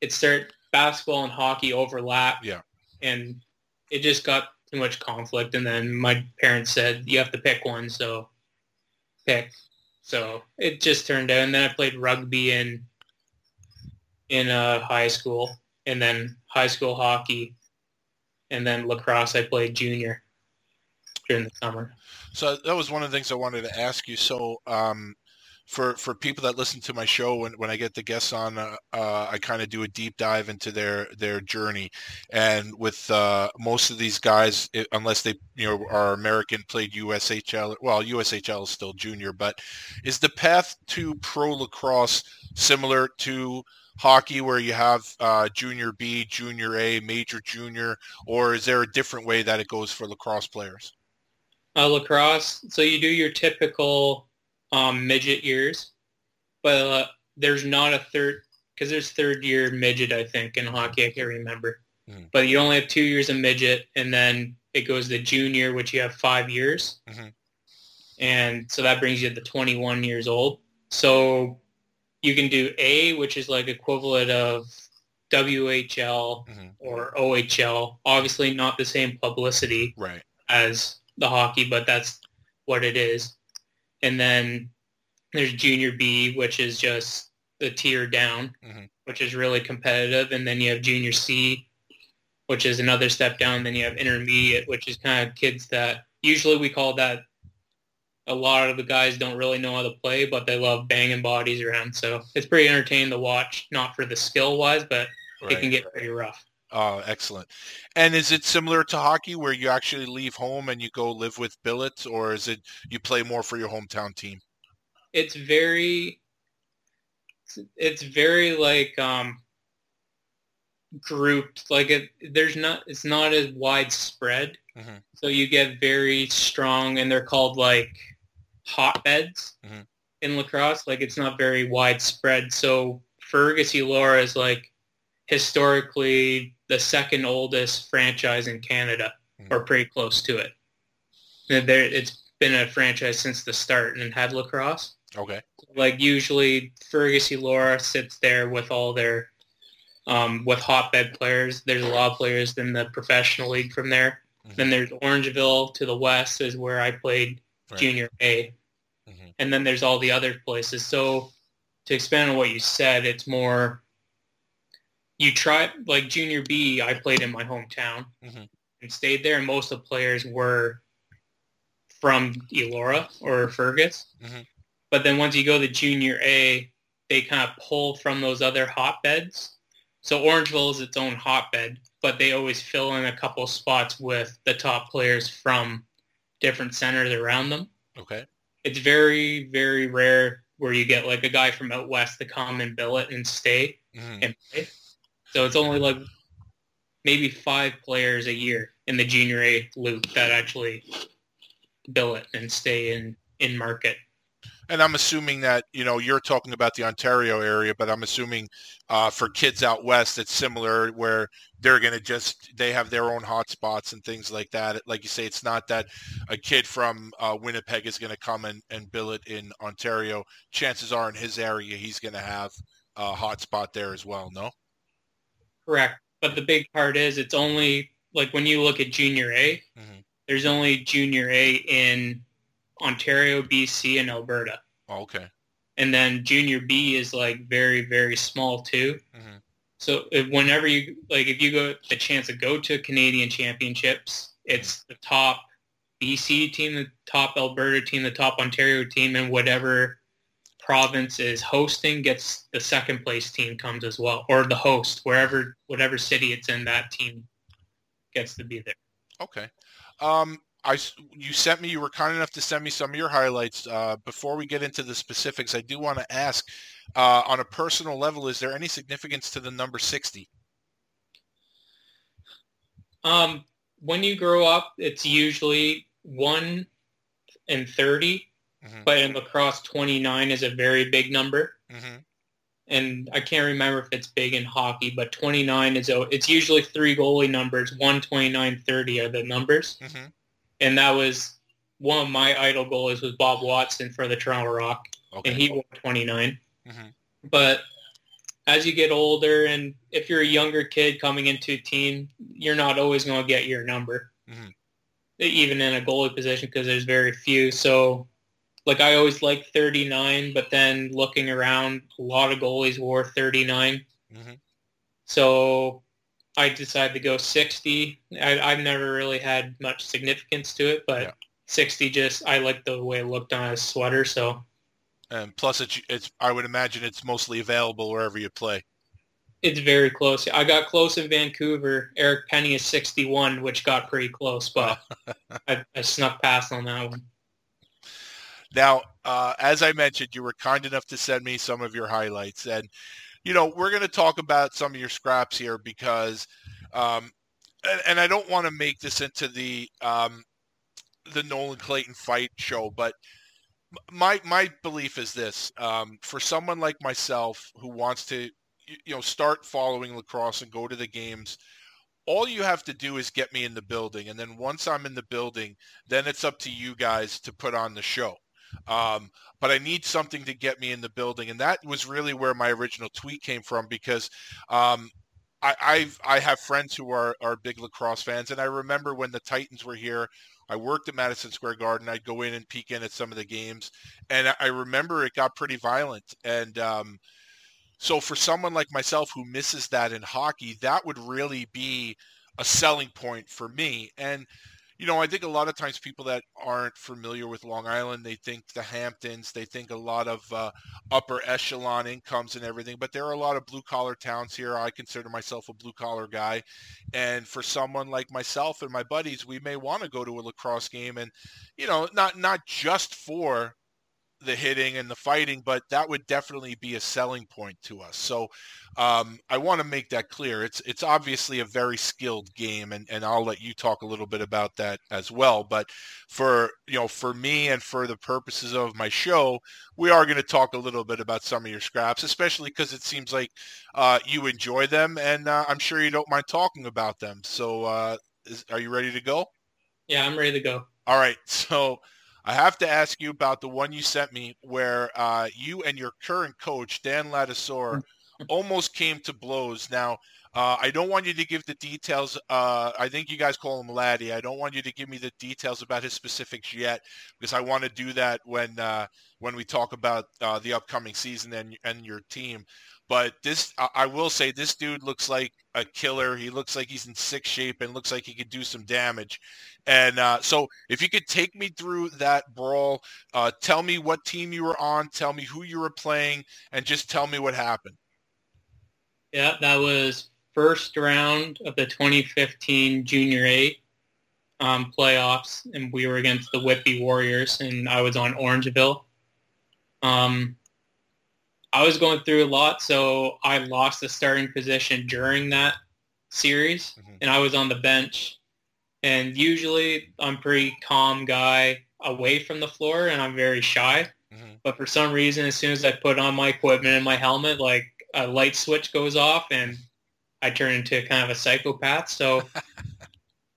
it started basketball and hockey overlap. Yeah. and it just got too much conflict. And then my parents said you have to pick one, so pick. So it just turned out. And then I played rugby in in uh, high school, and then high school hockey, and then lacrosse. I played junior during the summer. So that was one of the things I wanted to ask you. So um, for for people that listen to my show, when, when I get the guests on, uh, uh, I kind of do a deep dive into their their journey. And with uh, most of these guys, i unless they you know are American, played USHL. Well, USHL is still junior, but is the path to pro lacrosse similar to hockey where you have uh, junior B, junior A, major junior, or is there a different way that it goes for lacrosse players? Uh, lacrosse. So you do your typical um, midget years, but uh, there's not a third because there's third year midget I think in hockey. I can't remember, Mm. but you only have two years of midget, and then it goes to junior, which you have five years. Mhm. And so that brings you to 21 years old. So you can do A, which is like equivalent of WHL Mhm. or OHL. Obviously not the same publicity Right. as the hockey, but that's what it is. And then there's junior B, which is just the tier down, Mhm. which is really competitive. And then you have junior C, which is another step down. Then you have intermediate, which is kind of kids that usually we call that a lot of the guys don't really know how to play, but they love banging bodies around. So it's pretty entertaining to watch, not for the skill wise, but it can Right. get pretty rough. Oh, excellent. And is it similar to hockey where you actually leave home and you go live with billets, or is it you play more for your hometown team? it's very it's very like um grouped like it there's not it's not as widespread Mhm. so you get very strong and they're called like hotbeds Mhm. in lacrosse like it's not very widespread so fergus Elora is like historically the second oldest franchise in canada Mhm. or pretty close to it there it's been a franchise since the start and had lacrosse Okay. like usually Fergus Elora sits there with all their um, with hotbed players. There's a lot of players in the professional league from there. Mhm. Then there's Orangeville to the west is where I played Right. junior A. Mhm. And then there's all the other places. So to expand on what you said, it's more you try like junior B, I played in my hometown Mhm. and stayed there and most of the players were from Elora or Fergus. Mhm. But then once you go to junior A, they kind of pull from those other hotbeds. So Orangeville is its own hotbed, but they always fill in a couple spots with the top players from different centers around them. Okay. It's very, very rare where you get like a guy from out west to come and bill it and stay Mhm. and play. So it's only like maybe five players a year in the junior A loop that actually bill it and stay in, in market. And I'm assuming that you know you're talking about the Ontario area, but I'm assuming uh, for kids out west, it's similar where they're going to just they have their own hotspots and things like that. Like you say, it's not that a kid from uh, Winnipeg is going to come and, and bill it in Ontario. Chances are in his area, he's going to have a hotspot there as well. No. Correct. But the big part is it's only like when you look at junior A, Mhm. there's only junior A in Ontario, BC, and Alberta. Oh, okay. And then junior B is like very, very small too. Mhm. So if, whenever you, like if you go a chance to go to Canadian championships, it's the top BC team, the top Alberta team, the top Ontario team, and whatever province is hosting gets the second place team comes as well, or the host, wherever, whatever city it's in, that team gets to be there. Okay. Um, I you sent me. You were kind enough to send me some of your highlights. Uh, before we get into the specifics, I do want to ask, uh, on a personal level, is there any significance to the number sixty? Um, when you grow up, it's usually one and 30, Mhm. but in lacrosse, 29 is a very big number. Mm-hmm. And I can't remember if it's big in hockey, but 29 is, a- it's usually three goalie numbers. 1, 29, 30 are the numbers. Mm-hmm. And that was one of my idol goalies was Bob Watson for the Toronto Rock, Okay. and he wore 29. Mhm. But as you get older, and if you're a younger kid coming into a team, you're not always going to get your number, Mhm. even in a goalie position, because there's very few. So, like I always liked 39, but then looking around, a lot of goalies wore 39. Mhm. So I decided to go 60. I, I've never really had much significance to it, but Yeah. 60 just, I like the way it looked on a sweater. So And plus, it's it's. I would imagine it's mostly available wherever you play. it's very close. I got close in Vancouver. Eric Penney is 61, which got pretty close, but I, I snuck past on that one. Now, uh, as I mentioned, you were kind enough to send me some of your highlights, and you know we're going to talk about some of your scraps here because, um, and, and I don't want to make this into the um, the Nolan Clayton fight show, but my my belief is this: um, for someone like myself who wants to, you know, start following lacrosse and go to the games, all you have to do is get me in the building, and then once I'm in the building, then it's up to you guys to put on the show. Um, but I need something to get me in the building, and that was really where my original tweet came from because um, I, I've I have friends who are are big lacrosse fans, and I remember when the Titans were here. I worked at Madison Square Garden. I'd go in and peek in at some of the games, and I remember it got pretty violent. And um, so, for someone like myself who misses that in hockey, that would really be a selling point for me. And you know, I think a lot of times people that aren't familiar with Long Island, they think the Hamptons, they think a lot of uh, upper echelon incomes and everything, but there are a lot of blue collar towns here. I consider myself a blue collar guy. And for someone like myself and my buddies, we may want to go to a lacrosse game and, you know, not, not just for the hitting and the fighting, but that would definitely be a selling point to us. So um, I want to make that clear. It's it's obviously a very skilled game, and, and I'll let you talk a little bit about that as well. But for you know, for me and for the purposes of my show, we are going to talk a little bit about some of your scraps, especially because it seems like uh, you enjoy them, and uh, I'm sure you don't mind talking about them. So uh, is, are you ready to go? Yeah, I'm ready to go. All right, so. I have to ask you about the one you sent me where uh, you and your current coach, Dan Ladouceur, almost came to blows. Now, uh, I don't want you to give the details. Uh, I think you guys call him Laddie. I don't want you to give me the details about his specifics yet because I want to do that when uh, when we talk about uh, the upcoming season and and your team. But this, I will say, this dude looks like a killer. He looks like he's in sick shape and looks like he could do some damage. And uh, so, if you could take me through that brawl, uh, tell me what team you were on, tell me who you were playing, and just tell me what happened. Yeah, that was first round of the 2015 Junior A um, playoffs, and we were against the Whitby Warriors, and I was on Orangeville. Um, I was going through a lot, so I lost the starting position during that series, mm-hmm. and I was on the bench. And usually, I'm pretty calm guy away from the floor, and I'm very shy. Mm-hmm. But for some reason, as soon as I put on my equipment and my helmet, like a light switch goes off, and I turn into kind of a psychopath. So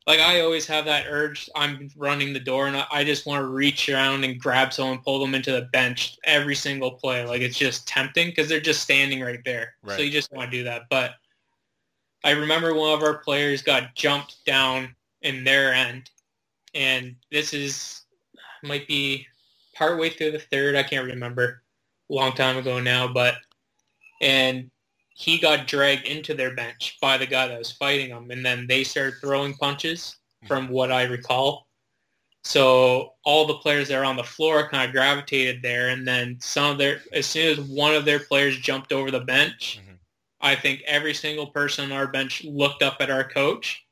like I always have that urge. I'm running the door and I just want to reach around and grab someone, pull them into the bench every single play. Like it's just tempting because they're just standing right there. Right. So you just want to do that. But I remember one of our players got jumped down in their end, and this is might be partway through the third. I can't remember, a long time ago now. But and he got dragged into their bench by the guy that was fighting him, and then they started throwing punches, from what I recall. So all the players that are on the floor kind of gravitated there, and then some of their, as soon as one of their players jumped over the bench, mm-hmm. I think every single person on our bench looked up at our coach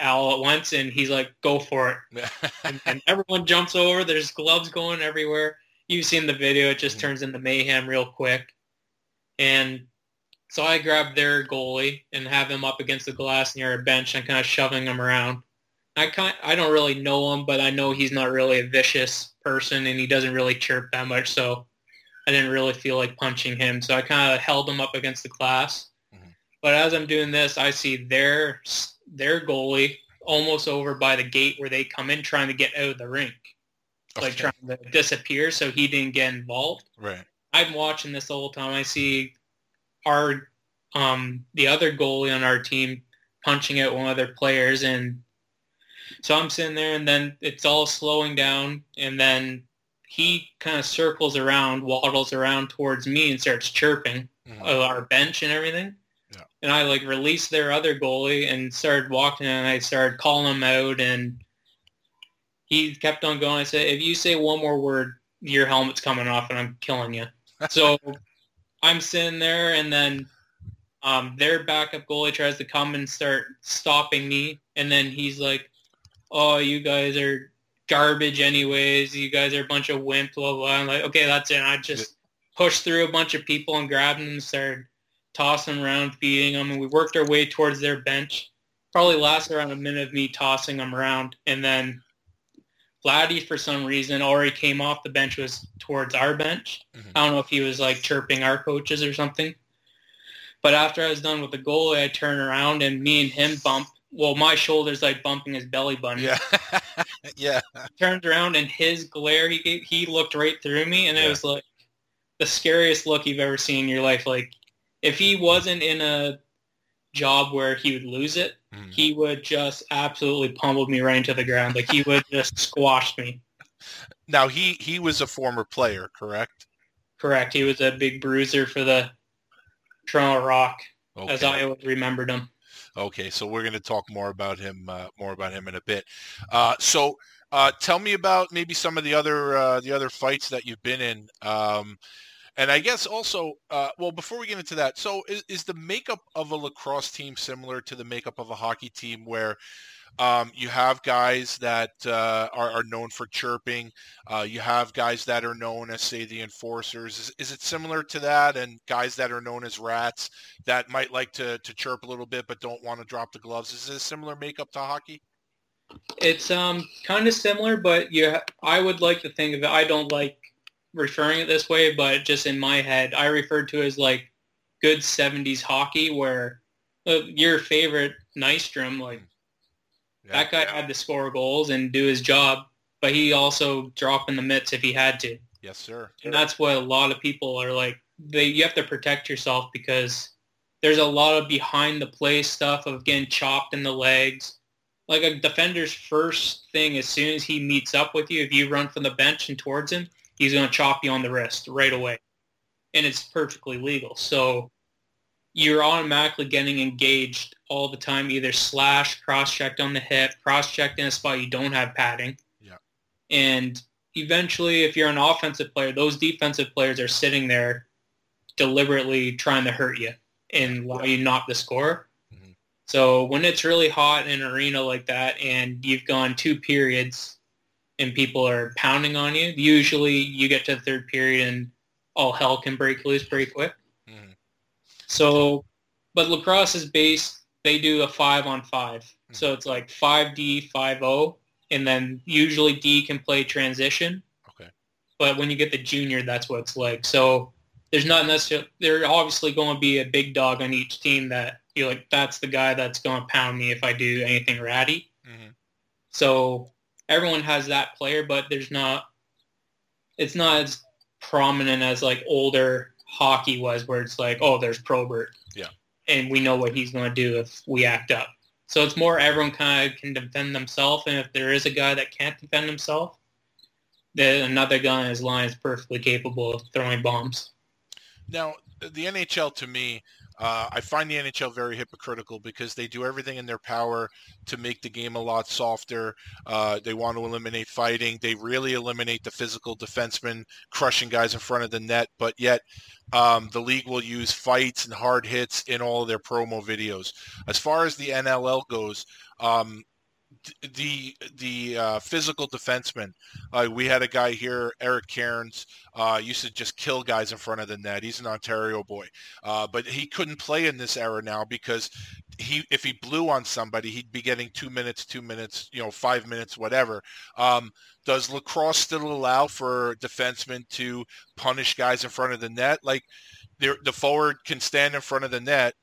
all at once, and he's like, "Go for it!" and, and, everyone jumps over. There's gloves going everywhere. You've seen the video; it just mm-hmm. turns into mayhem real quick. And so I grabbed their goalie and have him up against the glass near a bench and kind of shoving him around. I kind I don't really know him, but I know he's not really a vicious person and he doesn't really chirp that much. So I didn't really feel like punching him. So I kind of held him up against the glass. Mm-hmm. But as I'm doing this, I see their their goalie almost over by the gate where they come in trying to get out of the rink, okay. like trying to disappear so he didn't get involved. Right. I'm watching this the whole time. I see our um, the other goalie on our team punching at one of their players, and so I'm sitting there, and then it's all slowing down, and then he kind of circles around, waddles around towards me, and starts chirping mm-hmm. our bench and everything. Yeah. And I like released their other goalie and started walking, and I started calling him out, and he kept on going. I said, "If you say one more word, your helmet's coming off, and I'm killing you." So I'm sitting there, and then um, their backup goalie tries to come and start stopping me, and then he's like, "Oh, you guys are garbage, anyways. You guys are a bunch of wimps." Blah blah. I'm like, "Okay, that's it." And I just pushed through a bunch of people and grabbed them and started tossing them around, feeding them, and we worked our way towards their bench. Probably lasted around a minute of me tossing them around, and then Laddie, for some reason, already came off the bench, was towards our bench. Mm-hmm. I don't know if he was like chirping our coaches or something. But after I was done with the goalie, I turned around and me and him bump. Well, my shoulders like bumping his belly button. Yeah. yeah. Turned around and his glare, he gave, he looked right through me, and Yeah. it was like the scariest look you've ever seen in your life. Like if he wasn't in a job where he would lose it, Mhm. he would just absolutely pummel me right into the ground. Like he would just squash me. Now he he was a former player, correct? Correct. He was a big bruiser for the Toronto Rock, as I always remembered him. Okay, so we're going to talk more about him, uh, more about him in a bit. Uh, so, uh, tell me about maybe some of the other uh, the other fights that you've been in, um, and I guess also, uh, well, before we get into that, so is, is the makeup of a lacrosse team similar to the makeup of a hockey team, where um, you have guys that uh, are, are known for chirping, uh, you have guys that are known as, say, the enforcers. Is, is it similar to that, and guys that are known as rats? that might like to, to chirp a little bit but don't want to drop the gloves. Is it a similar makeup to hockey? It's um kind of similar, but you. I would like to think of it. I don't like referring it this way, but just in my head, I referred to it as like good '70s hockey, where uh, your favorite Nystrom, like Yeah. that guy had to score goals and do his job, but he also drop in the mitts if he had to. Yes, sir. And that's what a lot of people are like. They you have to protect yourself because there's a lot of behind the play stuff of getting chopped in the legs. Like a defender's first thing as soon as he meets up with you, if you run from the bench and towards him, he's going to chop you on the wrist right away. And it's perfectly legal. So you're automatically getting engaged all the time, either slash, cross-checked on the hip, cross-checked in a spot you don't have padding. Yeah. And eventually, if you're an offensive player, those defensive players are sitting there deliberately trying to hurt you and allow you not to score. Mhm. So when it's really hot in an arena like that and you've gone two periods and people are pounding on you, usually you get to the third period and all hell can break loose pretty quick. Mhm. So, but lacrosse is based, they do a five on five. So it's like 5D, 5O, and then usually D can play transition. Okay. But when you get the junior, that's what it's like. So there's not necessarily, there's obviously going to be a big dog on each team that you're like, that's the guy that's going to pound me if I do anything ratty. Mhm. So everyone has that player, but there's not, it's not as prominent as like older hockey was where it's like, oh, there's Probert. Yeah. And we know what he's going to do if we act up. So it's more everyone kind of can defend themselves, and if there is a guy that can't defend himself, then another guy in his line is perfectly capable of throwing bombs. Now, the NHL to me, uh, I find the NHL very hypocritical because they do everything in their power to make the game a lot softer. Uh, they want to eliminate fighting. They really eliminate the physical defensemen crushing guys in front of the net, but yet um, the league will use fights and hard hits in all of their promo videos. As far as the NLL goes, um, the the uh, physical defenseman. Uh, we had a guy here, Eric Cairns, uh, used to just kill guys in front of the net. He's an Ontario boy, uh, but he couldn't play in this era now because he if he blew on somebody, he'd be getting two minutes, two minutes, you know, five minutes, whatever. Um, does lacrosse still allow for defensemen to punish guys in front of the net? Like the the forward can stand in front of the net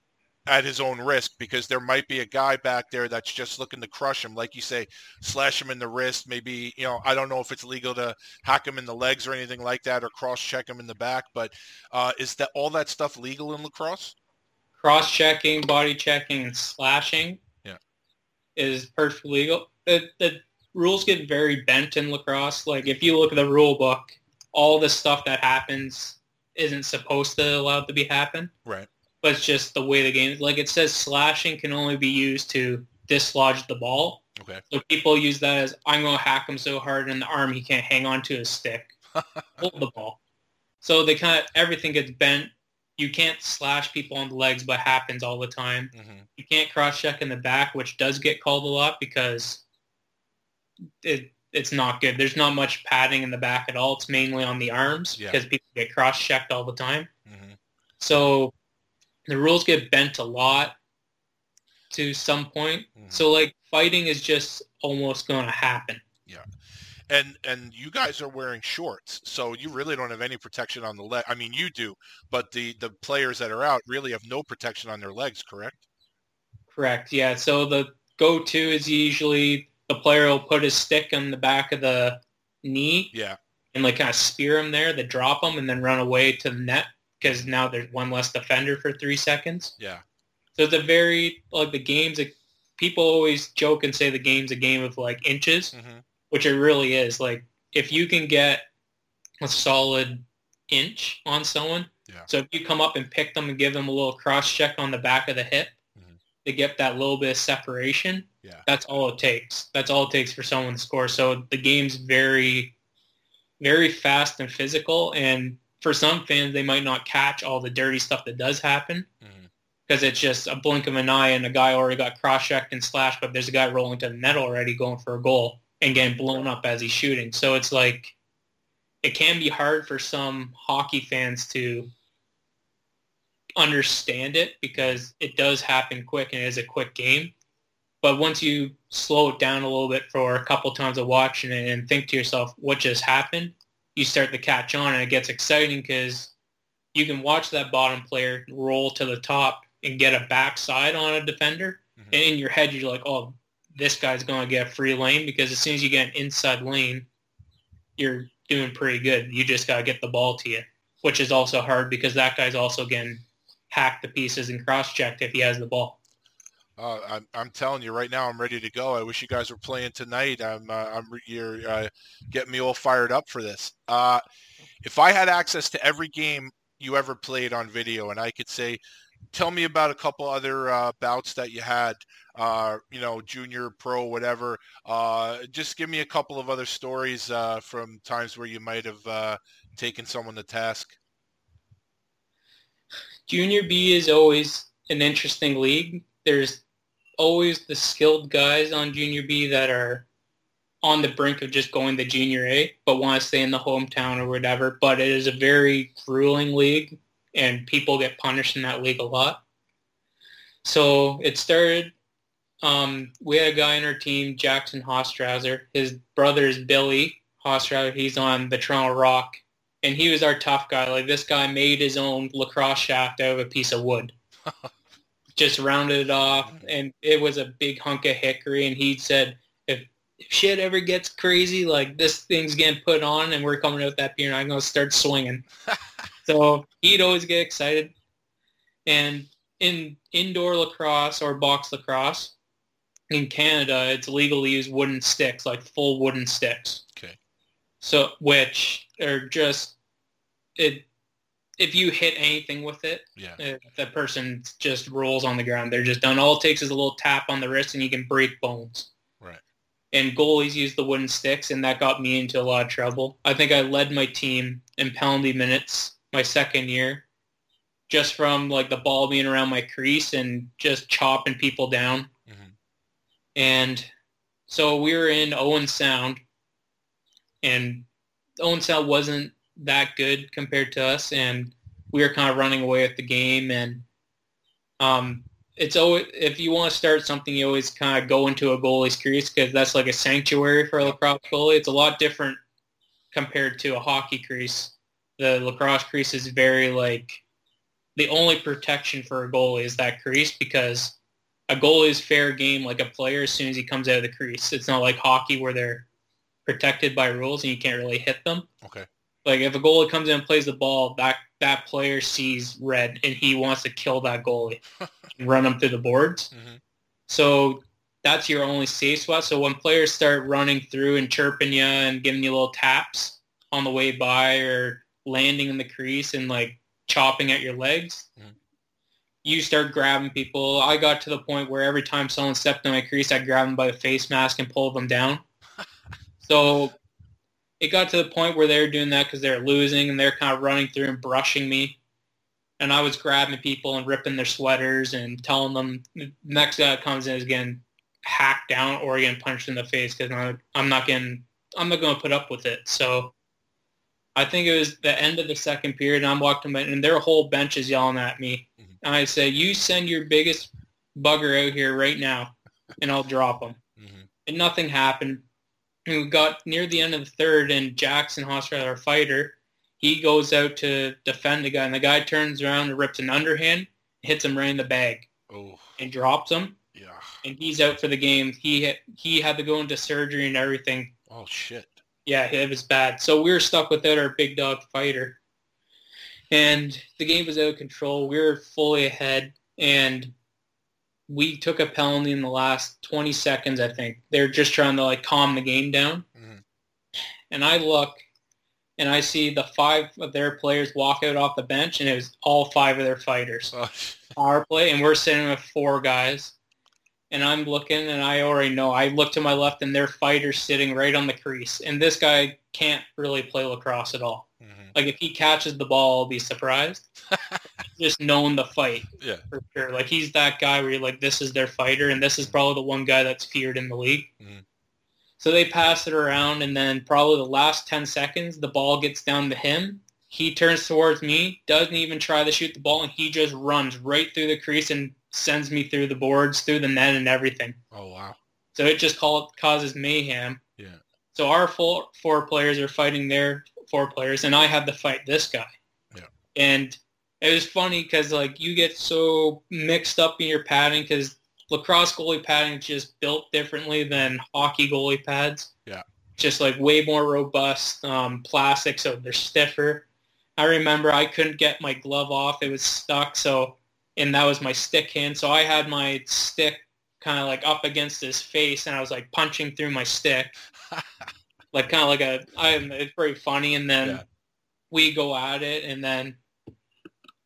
at his own risk because there might be a guy back there that's just looking to crush him. Like you say, slash him in the wrist. Maybe, you know, I don't know if it's legal to hack him in the legs or anything like that or cross check him in the back, but uh, is that all that stuff legal in lacrosse? Cross-checking, body checking, and slashing Yeah. is perfectly legal. The, the rules get very bent in lacrosse. Like if you look at the rule book, all the stuff that happens isn't supposed to allow it to be happen. Right. But it's just the way the game is. Like it says slashing can only be used to dislodge the ball. Okay. So people use that as I'm going to hack him so hard in the arm he can't hang on to his stick. Hold the ball. So they kind of, everything gets bent. You can't slash people on the legs, but happens all the time. hmm You can't cross check in the back, which does get called a lot because it it's not good. There's not much padding in the back at all. It's mainly on the arms Yeah. because people get cross checked all the time. hmm So the rules get bent a lot to some point. Mhm. So like fighting is just almost going to happen. Yeah. And and you guys are wearing shorts, so you really don't have any protection on the leg. I mean, you do, but the the players that are out really have no protection on their legs. Correct? Correct. Yeah. So the go-to is usually the player will put his stick on the back of the knee Yeah. and like kind of spear him there, then drop him, and then run away to the net because now there's one less defender for three seconds. Yeah. So it's a very like the game's. People always joke and say the game's a game of like inches, hmm which it really is. Like if you can get a solid inch on someone, Yeah. so if you come up and pick them and give them a little cross check on the back of the hip Mhm. to get that little bit of separation, Yeah. that's all it takes. That's all it takes for someone to score. So the game's very, very fast and physical. And for some fans, they might not catch all the dirty stuff that does happen mm-hmm. because it's just a blink of an eye and a guy already got cross-checked and slashed, but there's a guy rolling to the net already going for a goal and getting blown up as he's shooting. So it's like it can be hard for some hockey fans to understand it because it does happen quick and it is a quick game. But once you slow it down a little bit for a couple times of watching it and think to yourself, what just happened? You start to catch on and it gets exciting because you can watch that bottom player roll to the top and get a backside on a defender. Mhm. And in your head, you're like, oh, this guy's going to get a free lane because as soon as you get an inside lane, you're doing pretty good. You just got to get the ball to you, which is also hard because that guy's also getting hacked to pieces and cross-checked if he has the ball. Uh, I'm, I'm telling you right now, I'm ready to go. I wish you guys were playing tonight. I'm, uh, I'm you're uh, getting me all fired up for this. Uh, if I had access to every game you ever played on video, and I could say, tell me about a couple other uh, bouts that you had, uh, you know, junior, pro, whatever. Just give me a couple of other stories from times where you might have taken someone to task. Junior B is always an interesting league. There's always the skilled guys on Junior B that are on the brink of just going to Junior A, but want to stay in the hometown or whatever. But it is a very grueling league, and people get punished in that league a lot. So it started. Um, we had a guy in our team, Jackson Hostrawser. His brother is Billy Hostrawser. He's on the Toronto Rock, and he was our tough guy. Like this guy made his own lacrosse shaft out of a piece of wood. Just rounded it off, and it was a big hunk of hickory. And he said, if, if shit ever gets crazy, like this thing's getting put on, and we're coming out that pier, and I'm gonna start swinging. so he'd always get excited. And in indoor lacrosse or box lacrosse, in Canada, it's legal to use wooden sticks, like full wooden sticks. Okay. So, which are just it. If you hit anything with it, Yeah. uh, the person just rolls on the ground. They're just done. All it takes is a little tap on the wrist, and you can break bones. Right. And goalies use the wooden sticks, and that got me into a lot of trouble. I think I led my team in penalty minutes my second year, just from like the ball being around my crease and just chopping people down. Mhm. And so we were in Owen Sound, and Owen Sound wasn't that good compared to us, and we were kind of running away with the game. And um, it's always if you want to start something, you always kind of go into a goalie's crease because that's like a sanctuary for a lacrosse goalie. It's a lot different compared to a hockey crease. The lacrosse crease is very like the only protection for a goalie is that crease because a goalie is fair game like a player as soon as he comes out of the crease. It's not like hockey where they're protected by rules and you can't really hit them. Okay. Like if a goalie comes in and plays the ball, that that player sees red and he wants to kill that goalie and run him through the boards. Mhm. So that's your only safe spot. So when players start running through and chirping you and giving you little taps on the way by or landing in the crease and like chopping at your legs, Mhm. you start grabbing people. I got to the point where every time someone stepped in my crease, I'd grab them by the face mask and pull them down. so it got to the point where they were doing that because they're losing and they're kind of running through and brushing me. And I was grabbing people and ripping their sweaters and telling them the next guy that comes in is getting hacked down or getting punched in the face because I'm not getting, I'm not going to put up with it. So I think it was the end of the second period and I'm walking by and their whole bench is yelling at me. Mhm. And I say, you send your biggest bugger out here right now and I'll drop him Mhm. and nothing happened. Who got near the end of the third, and Jackson Hostrawser, our fighter, he goes out to defend the guy, and the guy turns around and rips an underhand, hits him right in the bag, Oh, and drops him, yeah. and he's out for the game. He had, he had to go into surgery and everything. Oh shit. Yeah, it was bad. So we were stuck without our big dog fighter, and the game was out of control. We were fully ahead, and we took a penalty in the last 20 seconds. I think they're just trying to like calm the game down. Mhm. And I look, and I see the five of their players walk out off the bench, and it was all five of their fighters. Oh, Power play, and we're sitting with four guys. And I'm looking, and I already know. I look to my left, and their fighter's sitting right on the crease. And this guy can't really play lacrosse at all. mhm. Like if he catches the ball, I'll be surprised. Just knowing the fight Yeah. for sure. Like he's that guy where you're like, this is their fighter, and this is probably the one guy that's feared in the league. Mhm. So they pass it around, and then probably the last ten seconds, the ball gets down to him. He turns towards me, doesn't even try to shoot the ball, and he just runs right through the crease and sends me through the boards, through the net, and everything. Oh wow. So it just call, causes mayhem. Yeah. So our four, four players are fighting their four players, and I have to fight this guy. Yeah. And it was funny because like you get so mixed up in your padding because lacrosse goalie padding is just built differently than hockey goalie pads. Yeah. Just like way more robust, um, plastic, so they're stiffer. I remember I couldn't get my glove off; it was stuck. So, and that was my stick hand. So I had my stick kind of like up against his face, and I was like punching through my stick, like kind of like a. I, it's very funny. And then Yeah. we go at it, and then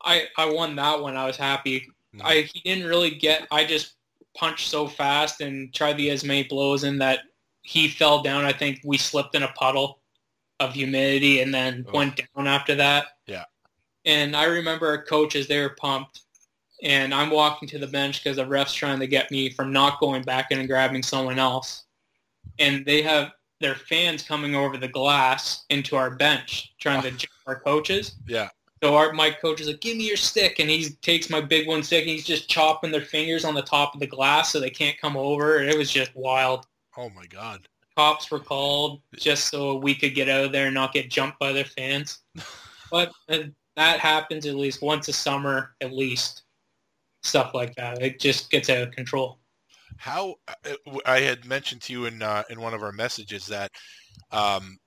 I I won that one. I was happy. I he didn't really get. I just punched so fast and tried the as many blows in that he fell down. I think we slipped in a puddle of humidity and then Ugh. went down after that. Yeah. And I remember our coaches, they were pumped. And I'm walking to the bench because the ref's trying to get me from not going back in and grabbing someone else. And they have their fans coming over the glass into our bench trying to jump our coaches. Yeah. So our my coach is like, "Give me your stick," and he takes my big one stick and he's just chopping their fingers on the top of the glass so they can't come over. And it was just wild. Oh my god. Cops were called just so we could get out of there and not get jumped by their fans. But uh, that happens at least once a summer, at least. Stuff like that. It just gets out of control. How uh, I had mentioned to you in uh, in one of our messages that um,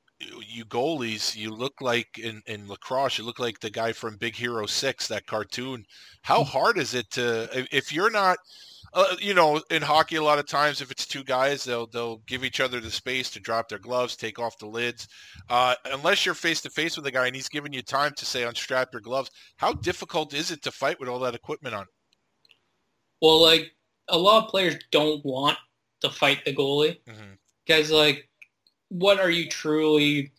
you goalies, you look like in, in lacrosse, you look like the guy from Big Hero Six, that cartoon. How hard is it to if- if you're not, uh, you know, in hockey a lot of times if it's two guys, they'll they'll give each other the space to drop their gloves, take off the lids. Uh, unless you're face to face with a guy and he's giving you time to say unstrap your gloves, how difficult is it to fight with all that equipment on? Well, like a lot of players don't want to fight the goalie because, like, what are you truly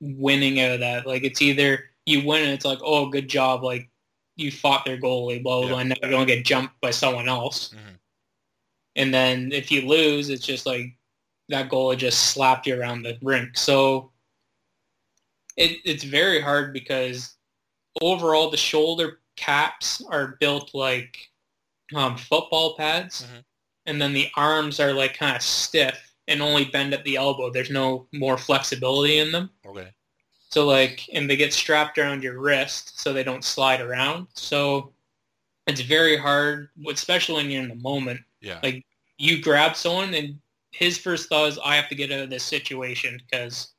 winning out of that? Like, it's either you win and it's like, oh, good job, like you fought their goalie, blah blah, blah and now you don't get jumped by someone else. Mhm. And then if you lose, it's just like that goalie just slapped you around the rink. So it, it's very hard because overall the shoulder caps are built like um, football pads, Mhm. and then the arms are like kind of stiff and only bend at the elbow. There's no more flexibility in them. Okay. So like, and they get strapped around your wrist so they don't slide around. So it's very hard, especially when you're in the moment. Yeah. Like you grab someone and his first thought is, I have to get out of this situation because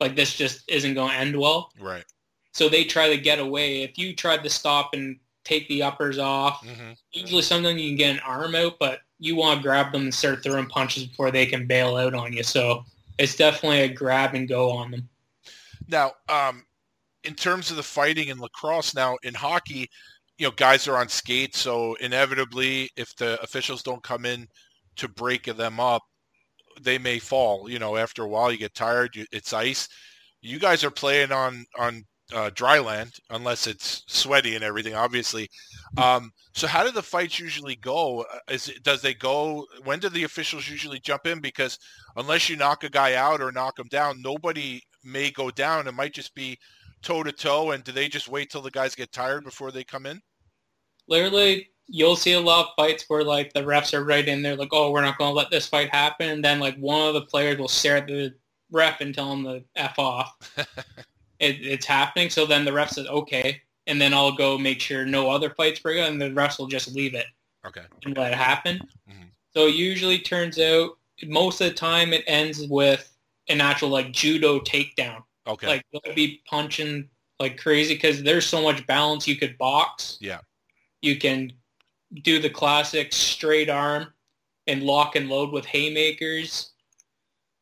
like this just isn't going to end well. Right. So they try to get away. If you tried to stop and take the uppers off, hmm usually sometimes you can get an arm out, but you want to grab them and start throwing punches before they can bail out on you. So it's definitely a grab and go on them. Now, um, in terms of the fighting in lacrosse, now in hockey, you know, guys are on skates, so inevitably, if the officials don't come in to break them up, they may fall. You know, after a while, you get tired. You, it's ice. You guys are playing on on uh, dry land, unless it's sweaty and everything, obviously. Um, so, how do the fights usually go? Uh, Is it, does they go? When do the officials usually jump in? Because unless you knock a guy out or knock him down, nobody may go down. It might just be toe to toe. And do they just wait till the guys get tired before they come in? Literally, you'll see a lot of fights where like the refs are right in there like, oh, we're not going to let this fight happen. And then like one of the players will stare at the ref and tell him to F off. it, it's happening. So then the ref says, okay. And then I'll go make sure no other fights break out and the refs will just leave it Okay. and let it happen. Mhm. So it usually turns out most of the time it ends with an actual like judo takedown. Okay. Like they'll be punching like crazy because there's so much balance. You could box. Yeah. You can do the classic straight arm and lock and load with haymakers.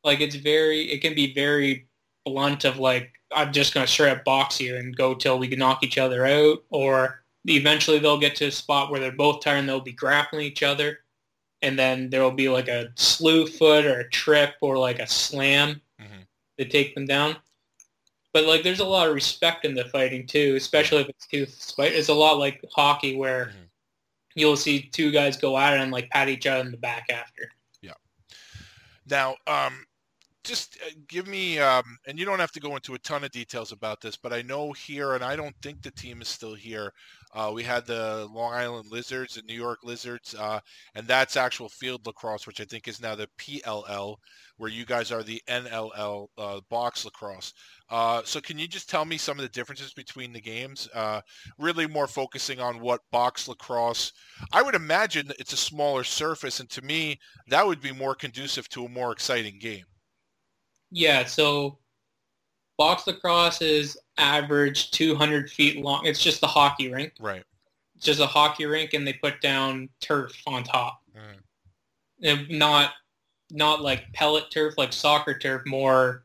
Like it's very, it can be very blunt of like, I'm just going to straight up box you and go till we can knock each other out. Or eventually they'll get to a spot where they're both tired and they'll be grappling each other. And then there will be like a slew foot or a trip or like a slam Mhm. to take them down. But like, there's a lot of respect in the fighting too, especially if it's two fight. It's a lot like hockey where Mhm. you'll see two guys go at it and like pat each other in the back after. Yeah. Now, um, just uh, give me, um, and you don't have to go into a ton of details about this, but I know here, and I don't think the team is still here. Uh, we had the Long Island Lizards and New York Lizards, uh, and that's actual field lacrosse, which I think is now the PLL, where you guys are the NLL uh, box lacrosse. Uh, so, can you just tell me some of the differences between the games? Uh, really, more focusing on what box lacrosse. I would imagine it's a smaller surface, and to me, that would be more conducive to a more exciting game. Yeah, so box lacrosse is average 200 feet long. It's just a hockey rink. Right. It's just a hockey rink, and they put down turf on top. Mm. And not not like pellet turf, like soccer turf, more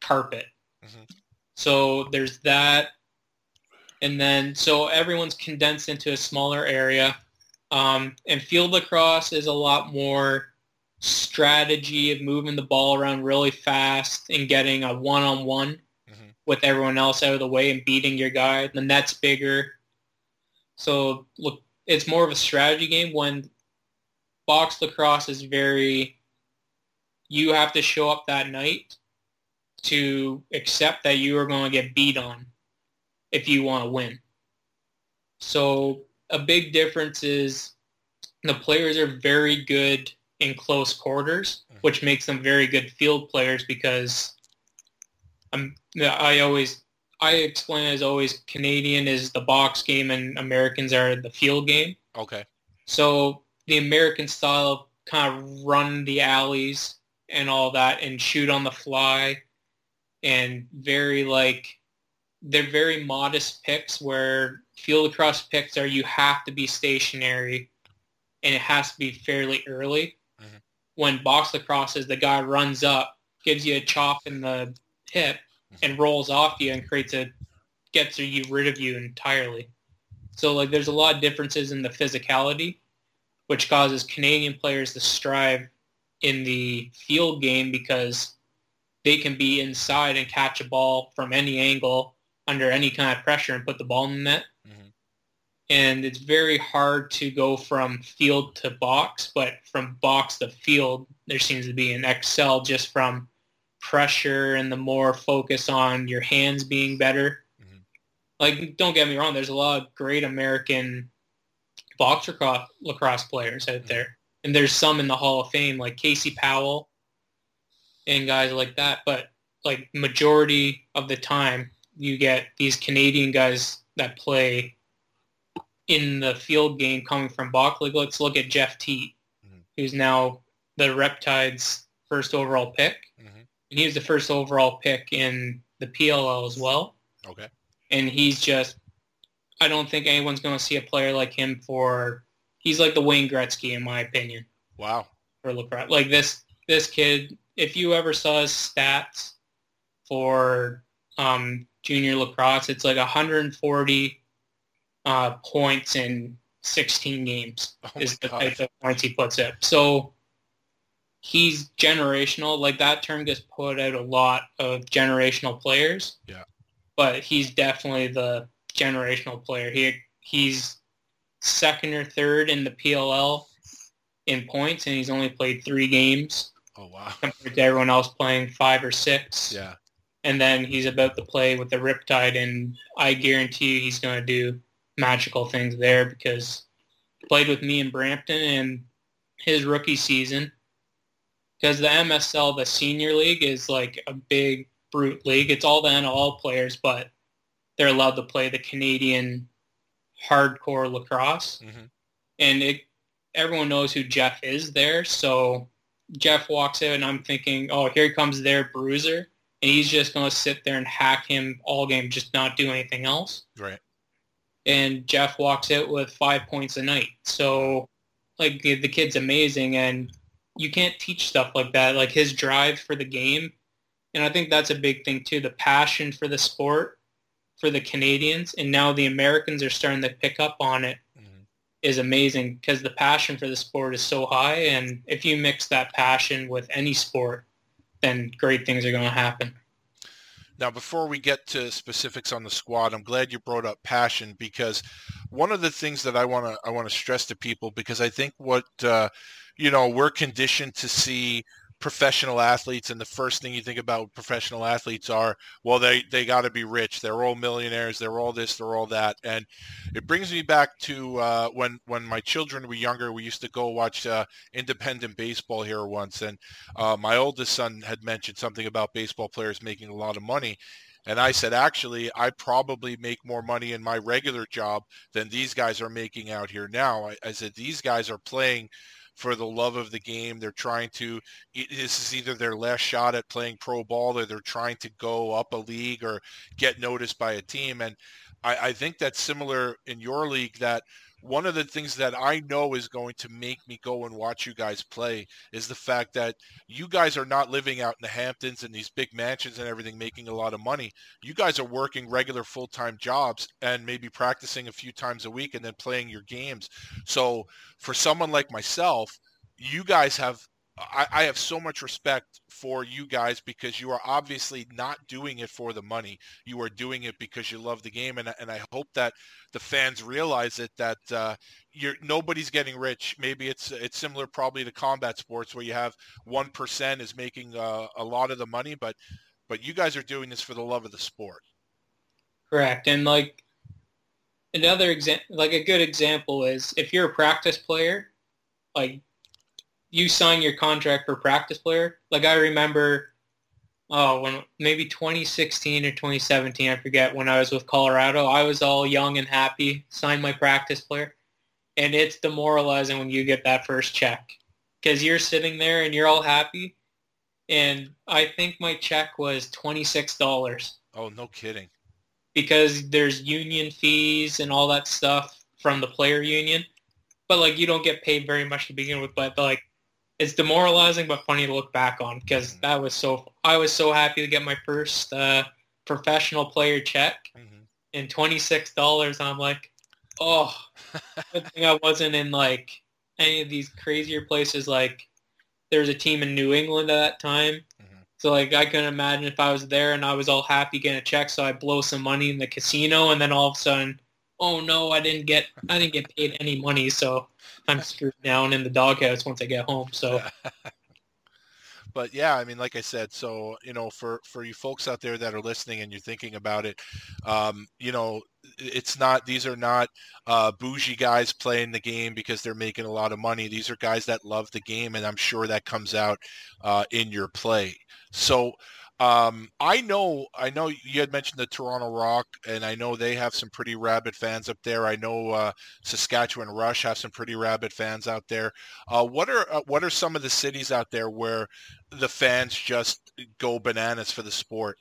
carpet. Mhm. So there's that, and then so everyone's condensed into a smaller area. Um, and field lacrosse is a lot more strategy of moving the ball around really fast and getting a one-on-one Mhm. with everyone else out of the way and beating your guy. The net's bigger. So look, it's more of a strategy game when box lacrosse is very, you have to show up that night to accept that you are going to get beat on if you want to win. So a big difference is the players are very good in close quarters, Mhm. which makes them very good field players because I'm, I always, I explain as always, Canadian is the box game and Americans are the field game. Okay. So the American style kind of run the alleys and all that and shoot on the fly and very like they're very modest picks where field lacrosse picks are you have to be stationary and it has to be fairly early. When box lacrosse is the guy runs up, gives you a chop in the hip and rolls off you and creates a gets you rid of you entirely. So like there's a lot of differences in the physicality, which causes Canadian players to strive in the field game because they can be inside and catch a ball from any angle under any kind of pressure and put the ball in the net. And it's very hard to go from field to box, but from box to field, there seems to be an excel just from pressure and the more focus on your hands being better. Mhm. Like, don't get me wrong, there's a lot of great American box lacrosse, lacrosse players out there. And there's some in the Hall of Fame, like Casey Powell and guys like that. But like majority of the time, you get these Canadian guys that play in the field game coming from. Like, let's look at Jeff Teat, Mhm. who's now the Riptide's first overall pick. Mhm. And he was the first overall pick in the PLL as well. Okay. And he's just, I don't think anyone's going to see a player like him for, he's like the Wayne Gretzky in my opinion Wow. for lacrosse. Like this, this kid, if you ever saw his stats for um, junior lacrosse, it's like 140 uh, points in 16 games Oh is the God. type of points he puts up. So he's generational. Like that term gets put out a lot of generational players. Yeah. But he's definitely the generational player. He he's second or third in the PLL in points, and he's only played three games Oh wow. compared to everyone else playing five or six. Yeah. And then he's about to play with the Riptide, and I guarantee you he's going to do magical things there because played with me in Brampton in his rookie season. Because the MSL, the senior league, is like a big brute league. It's all the NLL players, but they're allowed to play the Canadian hardcore lacrosse. Mm-hmm. And it, everyone knows who Jeff is there. So Jeff walks in and I'm thinking, oh, here comes their bruiser. And he's just going to sit there and hack him all game, just not do anything else. Right. And Jeff walks out with five points a night. So, like, the the kid's amazing. And you can't teach stuff like that. Like, his drive for the game. And I think that's a big thing, too. The passion for the sport for the Canadians. And now the Americans are starting to pick up on it mm-hmm. is amazing because the passion for the sport is so high. And if you mix that passion with any sport, then great things are going to happen. Now, before we get to specifics on the squad, I'm glad you brought up passion because one of the things that I want to I want to stress to people because I think what uh, you know we're conditioned to see professional athletes and the first thing you think about professional athletes are well they they got to be rich. They're all millionaires. They're all this they're all that. And it brings me back to uh, when when my children were younger we used to go watch uh, independent baseball here once. And uh, my oldest son had mentioned something about baseball players making a lot of money. And I said, actually, I probably make more money in my regular job than these guys are making out here now. I, I said, these guys are playing for the love of the game. They're trying to, this is either their last shot at playing pro ball or they're trying to go up a league or get noticed by a team. And I, I think that's similar in your league that one of the things that I know is going to make me go and watch you guys play is the fact that you guys are not living out in the Hamptons and these big mansions and everything making a lot of money. You guys are working regular full-time jobs and maybe practicing a few times a week and then playing your games. So for someone like myself, you guys have I, I, have so much respect for you guys because you are obviously not doing it for the money. You are doing it because you love the game, and and I hope that the fans realize it that uh, you're nobody's getting rich. Maybe it's it's similar probably to combat sports where you have one percent is making uh, a lot of the money, but but you guys are doing this for the love of the sport. Correct, and like another example, like a good example is if you're a practice player, like you sign your contract for practice player. Like I remember, oh, when maybe 2016 or 2017, I forget, when I was with Colorado, I was all young and happy, signed my practice player. And it's demoralizing when you get that first check because you're sitting there and you're all happy. And I think my check was $26. Oh, no kidding. Because there's union fees and all that stuff from the player union. But like you don't get paid very much to begin with, but like it's demoralizing but funny to look back on because mm-hmm. that was so I was so happy to get my first uh, professional player check mm-hmm. and twenty six dollars. I'm like, oh, good thing I wasn't in like any of these crazier places. Like there was a team in New England at that time. Mm-hmm. So like I couldn't imagine if I was there and I was all happy getting a check, so I blow some money in the casino, and then all of a sudden, oh no, I didn't get I didn't get paid any money, so I'm screwed down in the doghouse once I get home. So. but yeah, I mean, like I said, so you know, for for you folks out there that are listening and you're thinking about it, um, you know, it's not these are not uh, bougie guys playing the game because they're making a lot of money. These are guys that love the game, and I'm sure that comes out uh, in your play. So um, I know, I know you had mentioned the Toronto Rock, and I know they have some pretty rabid fans up there. I know uh, Saskatchewan Rush have some pretty rabid fans out there. Uh, what are uh, what are some of the cities out there where the fans just go bananas for the sport?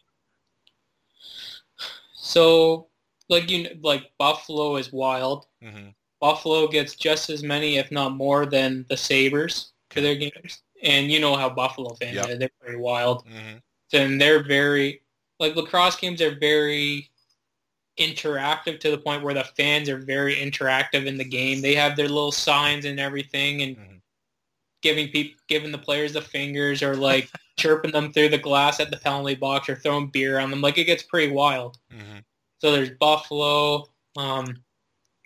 So, like you, like Buffalo is wild. Mm-hmm. Buffalo gets just as many, if not more, than the Sabres for their games. And you know how Buffalo fans yep. are; they're very wild. Mm-hmm and they're very like lacrosse games are very interactive to the point where the fans are very interactive in the game. They have their little signs and everything and mm-hmm. giving people giving the players the fingers or like chirping them through the glass at the penalty box or throwing beer on them. Like it gets pretty wild. Mm-hmm. So there's Buffalo, um,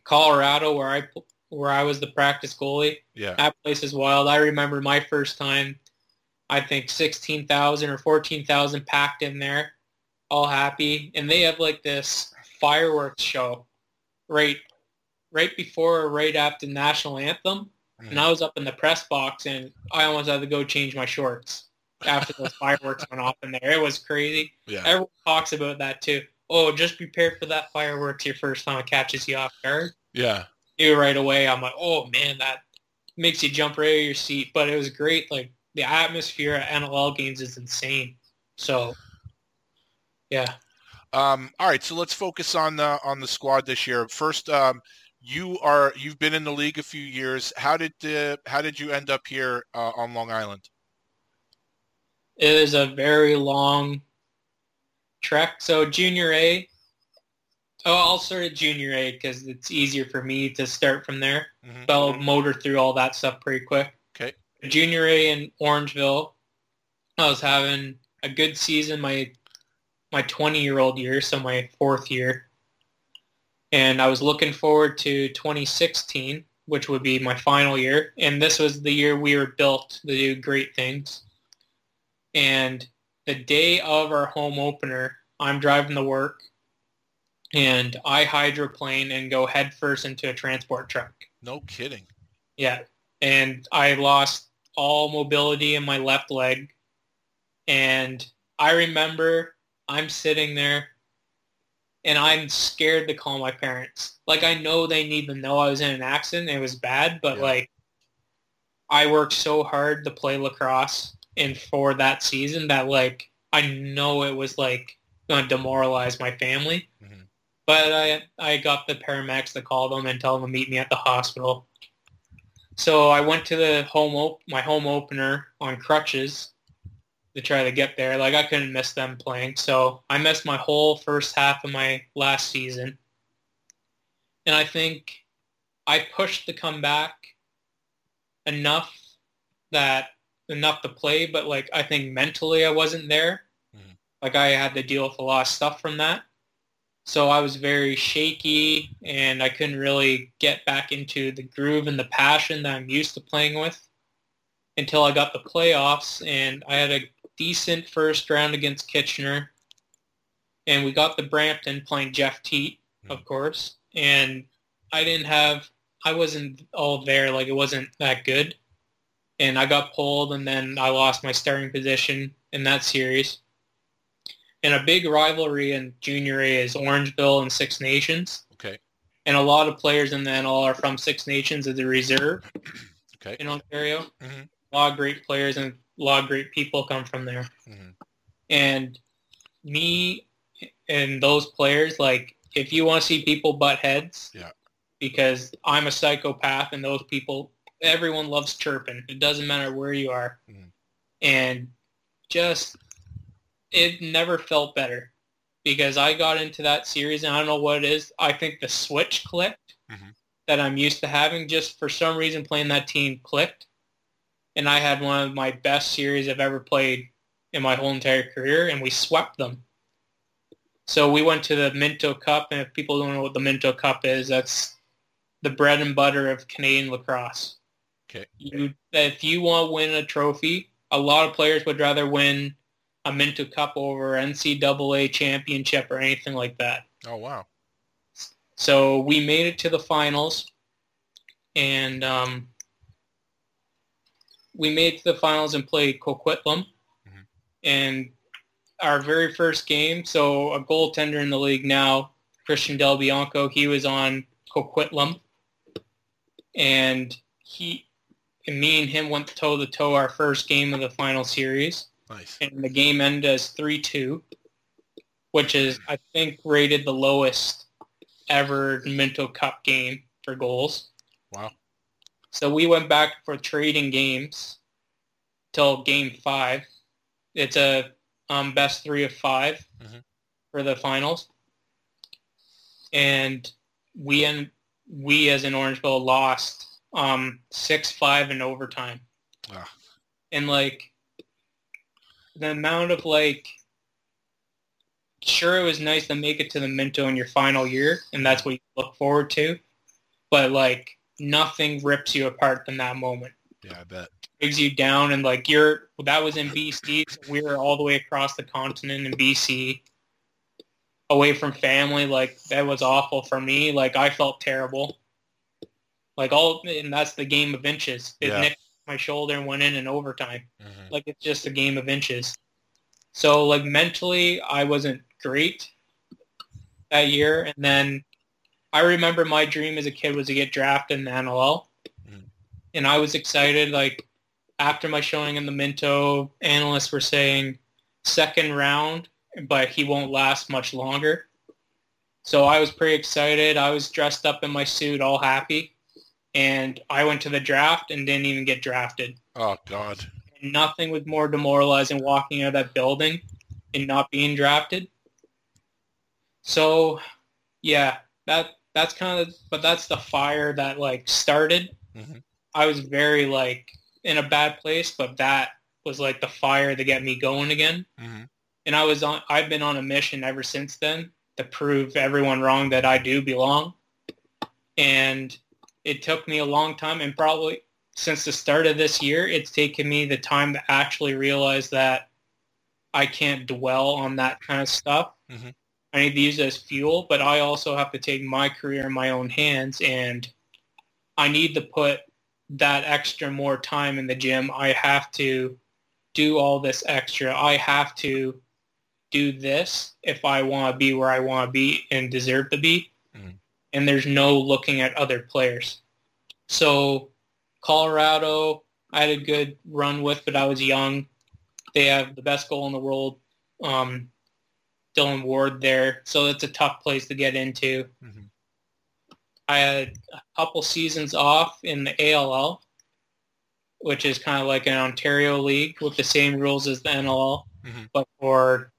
Colorado where I where I was the practice goalie. Yeah. That place is wild. I remember my first time I think 16,000 or 14,000 packed in there, all happy. And they have like this fireworks show right right before or right after the national anthem, and mm. I was up in the press box, and I almost had to go change my shorts after those fireworks went off in there. It was crazy. Yeah. Everyone talks about that too. Oh, just prepare for that fireworks your first time it catches you off guard. Yeah. You right away, I'm like, oh man, that makes you jump right out of your seat. But it was great. Like the atmosphere at NLL games is insane. So, yeah. Um, all right, so let's focus on the on the squad this year. First, um, you are you've been in the league a few years. How did the how did you end up here uh, on Long Island? It is a very long trek. So junior A, oh, I'll start at junior A because it's easier for me to start from there. Mhm. So I'll motor through all that stuff pretty quick. Junior A in Orangeville, I was having a good season my my 20 year old year, so my fourth year. And I was looking forward to 2016, which would be my final year. And this was the year we were built to do great things. And the day of our home opener, I'm driving to work and I hydroplane and go headfirst into a transport truck. No kidding. Yeah. And I lost all mobility in my left leg. And I remember I'm sitting there and I'm scared to call my parents. Like I know they need to know I was in an accident. It was bad, but Yeah. like I worked so hard to play lacrosse and for that season that like I know it was like going to demoralize my family. Mhm. But I I got the paramedics to call them and tell them to meet me at the hospital. So I went to the home op- my home opener on crutches to try to get there. Like I couldn't miss them playing. So I missed my whole first half of my last season. And I think I pushed to come back enough that enough to play, but like I think mentally I wasn't there. Mhm. Like I had to deal with a lot of stuff from that. So I was very shaky and I couldn't really get back into the groove and the passion that I'm used to playing with until I got the playoffs and I had a decent first round against Kitchener. And we got the Brampton playing Jeff Teat, hmm. of course. And I didn't have, I wasn't all there. Like it wasn't that good. And I got pulled and then I lost my starting position in that series. And a big rivalry in Junior A is Orangeville and Six Nations. Okay. And a lot of players in the NL are from Six Nations as a reserve Okay. in Ontario. Mhm. A lot of great players and a lot of great people come from there. Mhm. And me and those players, like, if you want to see people butt heads, Yeah. because I'm a psychopath and those people, everyone loves chirping. It doesn't matter where you are. Mhm. And just, it never felt better because I got into that series and I don't know what it is. I think the switch clicked Mhm. that I'm used to having just for some reason playing that team clicked. And I had one of my best series I've ever played in my whole entire career and we swept them. So we went to the Minto Cup and if people don't know what the Minto Cup is, that's the bread and butter of Canadian lacrosse. Okay. You, if you want to win a trophy, a lot of players would rather win a Minto Cup over NCAA championship or anything like that. Oh wow. So we made it to the finals, and um, we made it to the finals and played Coquitlam. Mhm. And our very first game, so a goaltender in the league now, Christian Del Bianco, he was on Coquitlam, and he, and me and him went toe to toe our first game of the final series Nice. and the game ended as 3-2, which is, I think, rated the lowest ever Minto Cup game for goals. Wow. So we went back for trading games till game five. It's a um, best three of 5 Mhm. for the finals. And we and we as in Orangeville lost um, 6-5 in overtime. Ah. And like the amount of like sure it was nice to make it to the Minto in your final year and that's what you look forward to. But like nothing rips you apart than that moment. Yeah, I bet. Brings you down and like you're that was in BC. So we were all the way across the continent in BC away from family. Like that was awful for me. Like I felt terrible. Like all, and that's the game of inches. It Yeah. nicked my shoulder and went in in overtime. Mhm. Like it's just a game of inches. So like mentally, I wasn't great that year. And then I remember my dream as a kid was to get drafted in the NLL. Mhm. And I was excited. Like after my showing in the Minto, analysts were saying second round, but he won't last much longer. So I was pretty excited. I was dressed up in my suit, all happy. And I went to the draft and didn't even get drafted Oh God. and nothing was more demoralizing walking out of that building and not being drafted. So, yeah, that that's kind of, but that's the fire that like started. Mhm. I was very like in a bad place, but that was like the fire to get me going again. hmm And I was on, I've been on a mission ever since then to prove everyone wrong that I do belong. And it took me a long time and probably since the start of this year, it's taken me the time to actually realize that I can't dwell on that kind of stuff. Mhm. I need to use it as fuel, but I also have to take my career in my own hands and I need to put that extra more time in the gym. I have to do all this extra. I have to do this if I want to be where I want to be and deserve to be. And there's no looking at other players. So Colorado, I had a good run with, but I was young. They have the best goal in the world, um, Dillon Ward there. So it's a tough place to get into. Mhm. I had a couple seasons off in the ALL, which is kind of like an Ontario league with the same rules as the NLL, Mhm. but for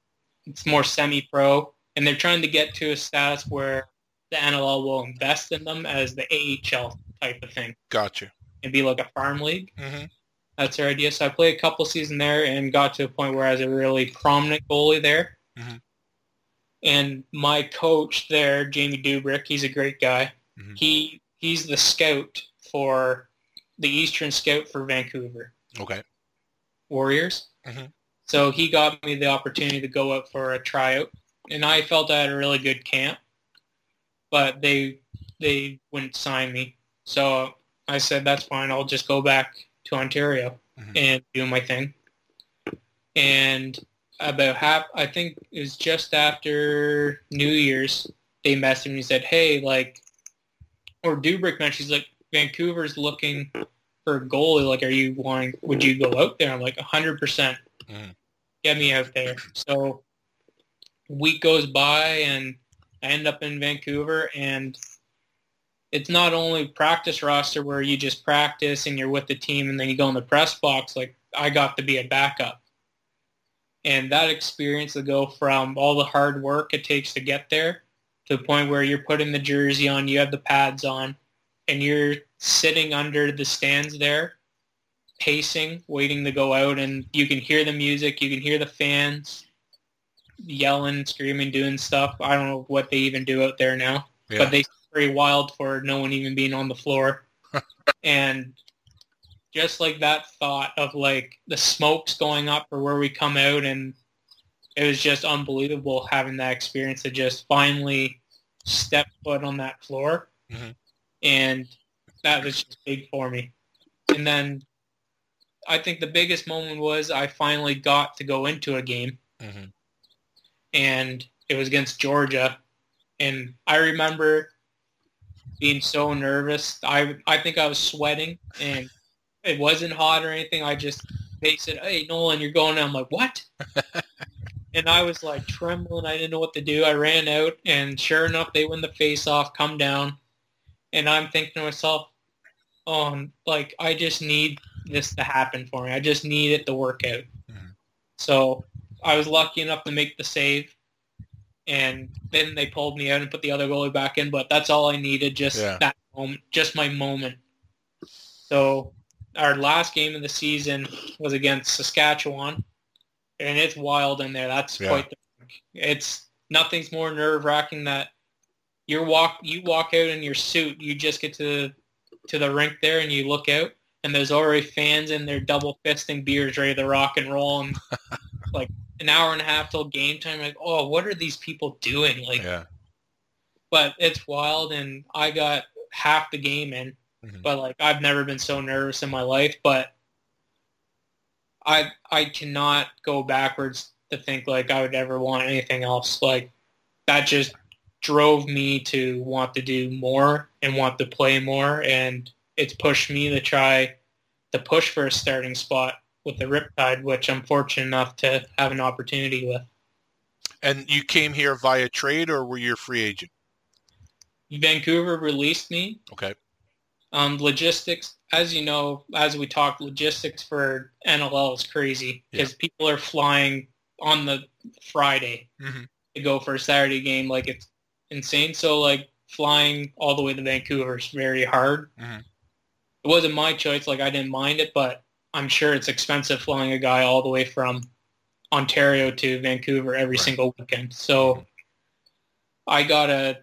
it's more semi-pro, and they're trying to get to a status where the NLL will invest in them as the AHL type of thing Gotcha. and be like a farm league. hmm That's their idea. So I played a couple seasons there and got to a point where I was a really prominent goalie there. Mhm. And my coach there, Jamie Dubrick, he's a great guy. Mhm. He he's the scout for the Eastern Scout for Vancouver Okay. Warriors. Mhm. So he got me the opportunity to go up for a tryout, and I felt I had a really good camp, but they they wouldn't sign me. So I said that's fine. I'll just go back to Ontario Mhm. and do my thing. And about half, I think it was just after New Year's, they messaged me and said, "Hey, like," or Dubrick mentioned, he's like, "Vancouver's looking for a goalie. Like, are you wanting? Would you go out there?" I'm like, hundred percent. Mhm. Get me out there. So, week goes by and I end up in Vancouver, and it's not only practice roster where you just practice and you're with the team and then you go in the press box. Like I got to be a backup. And that experience to go from all the hard work it takes to get there to the point where you're putting the jersey on, you have the pads on, and you're sitting under the stands there, pacing, waiting to go out, and you can hear the music, you can hear the fans yelling, screaming, doing stuff. I don't know what they even do out there now, Yeah. but they very wild for no one even being on the floor. and just like that thought of like the smokes going up or where we come out and it was just unbelievable having that experience to just finally step foot on that floor. Mhm. And that was just big for me. And then I think the biggest moment was I finally got to go into a game hmm and it was against Georgia. And I remember being so nervous. I I think I was sweating, and it wasn't hot or anything. I just they said, "Hey, Nolan, you're going." I'm like, "What?" and I was like trembling. I didn't know what to do. I ran out, and sure enough, they win the face off, come down, and I'm thinking to myself, "Oh, like I just need this to happen for me. I just need it to work out." Mhm. So I was lucky enough to make the save, and then they pulled me out and put the other goalie back in. But that's all I needed, just Yeah. that moment, just my moment. So our last game of the season was against Saskatchewan, and it's wild in there. That's Yeah. quite. The, it's nothing's more nerve wracking that you walk you walk out in your suit. You just get to to the rink there and you look out and there's already fans in there double fisting beers ready to rock and roll and like an hour and a half till game time. Like, oh, what are these people doing? Like, Yeah. but it's wild and I got half the game in Mhm. but like I've never been so nervous in my life. But I I cannot go backwards to think like I would ever want anything else. Like that just drove me to want to do more and want to play more, and it's pushed me to try to push for a starting spot with the Riptide, which I'm fortunate enough to have an opportunity with. And you came here via trade, or were you a free agent? Vancouver released me. Okay. Um, logistics, as you know, as we talked, logistics for NLL is crazy because people are flying on the Friday Mhm. to go for a Saturday game. Like it's insane. So like flying all the way to Vancouver is very hard. Mhm. It wasn't my choice. Like I didn't mind it, but I'm sure it's expensive flying a guy all the way from Ontario to Vancouver every Right. single weekend. So I got a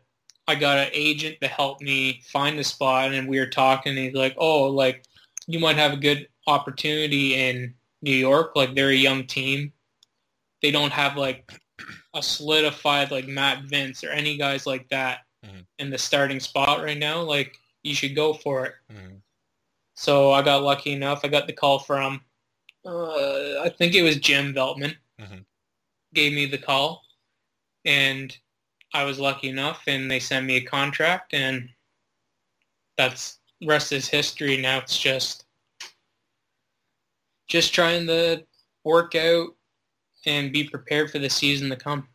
I got an agent to help me find the spot, and we were talking. And he's like, "Oh, like you might have a good opportunity in New York. Like they're a young team. They don't have like a solidified like Matt Vinc or any guys like that Mhm. in the starting spot right now. Like you should go for it." Mhm. So I got lucky enough. I got the call from, uh, I think it was Jim Veltman, Mhm. gave me the call, and I was lucky enough, and they sent me a contract, and that's rest is history. Now it's just, just trying to work out and be prepared for the season to come.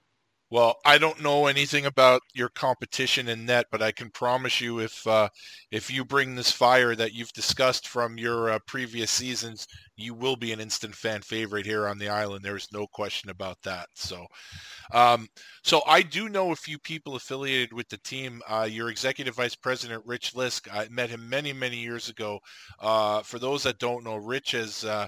Well, I don't know anything about your competition in net, but I can promise you, if uh, if you bring this fire that you've discussed from your uh, previous seasons, you will be an instant fan favorite here on the island. There is no question about that. So, um, so I do know a few people affiliated with the team. Uh, your executive vice president, Rich Lisk, I met him many many years ago. Uh, for those that don't know, Rich is. Uh,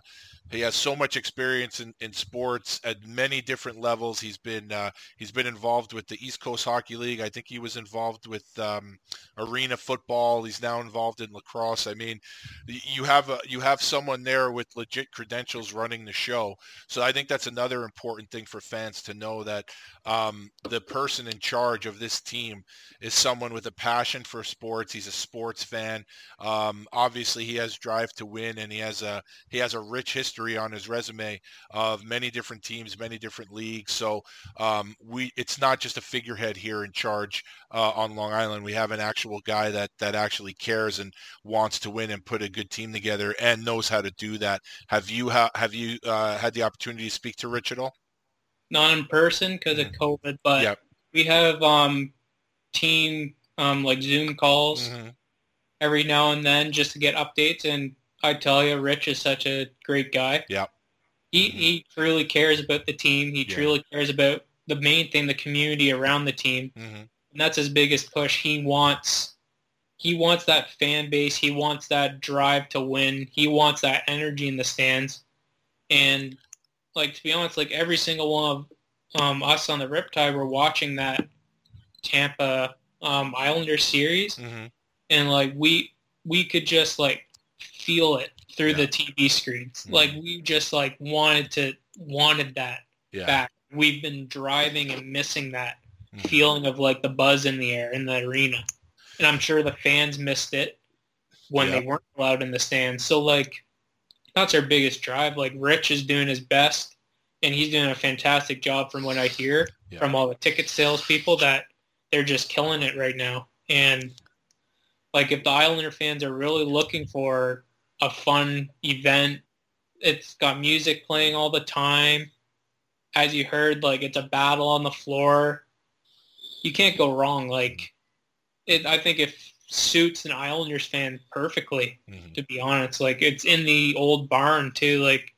he has so much experience in, in sports at many different levels. He's been uh, he's been involved with the East Coast Hockey League. I think he was involved with um, arena football. He's now involved in lacrosse. I mean, you have a, you have someone there with legit credentials running the show. So I think that's another important thing for fans to know that um, the person in charge of this team is someone with a passion for sports. He's a sports fan. Um, obviously, he has drive to win, and he has a he has a rich history on his resume of many different teams, many different leagues. So um, we it's not just a figurehead here in charge uh, on Long Island. We have an actual guy that that actually cares and wants to win and put a good team together and knows how to do that. Have you ha- have you uh, had the opportunity to speak to Rich at all? Not in person because of COVID, but Yep. we have um, team um, like Zoom calls. Mhm. every now and then just to get updates. And I tell you, Rich is such a great guy. Yep. He, he truly cares about the team. He Yeah. truly cares about the main thing, the community around the team. Mhm. And that's his biggest push. He wants he wants that fan base. He wants that drive to win. He wants that energy in the stands. And like to be honest, like every single one of um, us on the Riptide were watching that Tampa um, Islander series Mhm. and like we we could just like feel it through Yeah. the TV screens. Mhm. Like we just like wanted to wanted that Yeah. back. We've been driving and missing that Mhm. feeling of like the buzz in the air in the arena. And I'm sure the fans missed it when Yep. they weren't allowed in the stands. So like that's our biggest drive. Like Rich is doing his best and he's doing a fantastic job from what I hear Yeah. from all the ticket sales people that they're just killing it right now. And like if the Islander fans are really looking for a fun event, it's got music playing all the time. As you heard, like it's a battle on the floor. You can't go wrong. Like it I think it suits an Islanders fan perfectly, Mhm. to be honest. Like it's in the old barn too. Like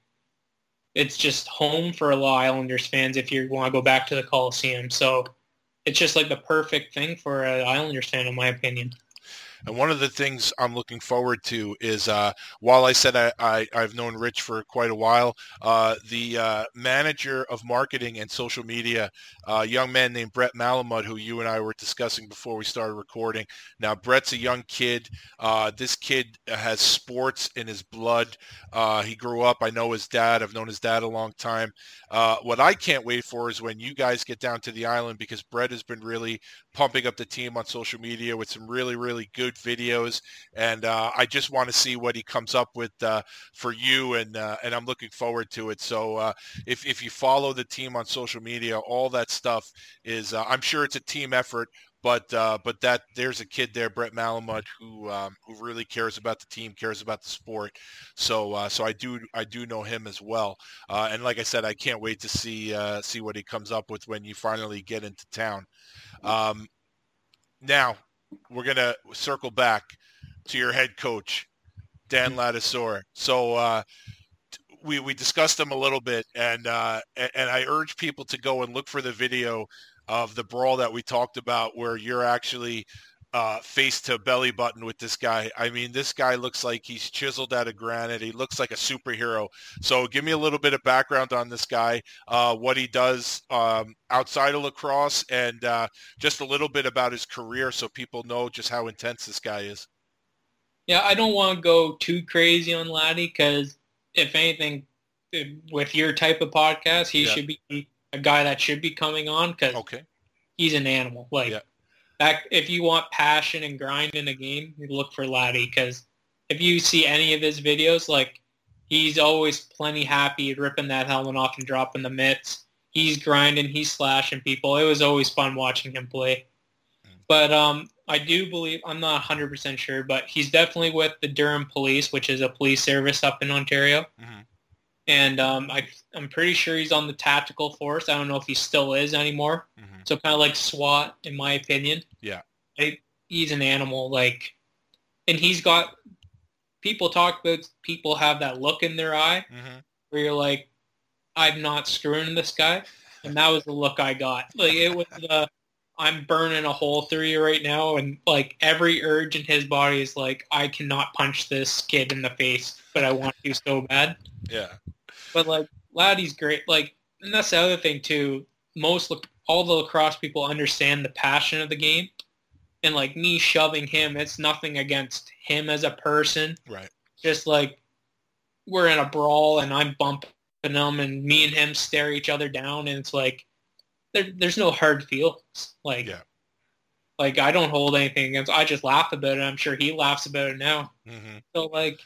it's just home for a lot of Islanders fans if you want to go back to the Coliseum. So it's just like the perfect thing for an Islanders fan, in my opinion. And one of the things I'm looking forward to is, uh, while I said I, I, I've known Rich for quite a while, uh, the uh, manager of marketing and social media, uh, a young man named Brett Malamud, who you and I were discussing before we started recording. Now, Brett's a young kid. Uh, this kid has sports in his blood. Uh, he grew up. I know his dad. I've known his dad a long time. Uh, what I can't wait for is when you guys get down to the island because Brett has been really pumping up the team on social media with some really, really good videos, and uh, I just want to see what he comes up with uh, for you, and uh, and I'm looking forward to it. So uh, if if you follow the team on social media, all that stuff is uh, I'm sure it's a team effort, but but that there's a kid there, Brett Malamud, who um, who really cares about the team, cares about the sport. So so I do I do know him as well. And like I said, I can't wait to see see what he comes up with when you finally get into town. Um, now we're gonna circle back to your head coach, Dan Ladouceur. So. Uh, we, we discussed him a little bit, and uh, and I urge people to go and look for the video of the brawl that we talked about where you're actually uh, face to belly button with this guy. I mean, this guy looks like he's chiseled out of granite. He looks like a superhero. So give me a little bit of background on this guy, uh, what he does um, outside of lacrosse, and uh, just a little bit about his career so people know just how intense this guy is. Yeah, I don't want to go too crazy on Laddie because if anything, with your type of podcast, he yeah. should be a guy that should be coming on because okay. he's an animal. Like yeah. Back, if you want passion and grind in a game, you look for Laddie because if you see any of his videos, like he's always plenty happy ripping that helmet off and dropping the mitts. He's grinding, he's slashing people. It was always fun watching him play. But um, I do believe, I'm not 100% sure, but he's definitely with the Durham Police, which is a police service up in Ontario. Mm-hmm and um, I, I'm pretty sure he's on the tactical force. I don't know if he still is anymore. Mm-hmm. So kind of like SWAT, in my opinion. Yeah, I, he's an animal, like, and he's got. People talk about people have that look in their eye mm-hmm. where you're like, I'm not screwing this guy, and that was the look I got. Like it was the. I'm burning a hole through you right now, and like every urge in his body is like, I cannot punch this kid in the face, but I want to so bad. Yeah. But like Laddie's great. Like, and that's the other thing too. Most all the lacrosse people understand the passion of the game, and like me shoving him, it's nothing against him as a person. Right. Just like we're in a brawl and I'm bumping him, and me and him stare each other down, and it's like there, there's no hard feelings. Like. Yeah. Like I don't hold anything against. I just laugh about it. I'm sure he laughs about it now. Mm-hmm. So like,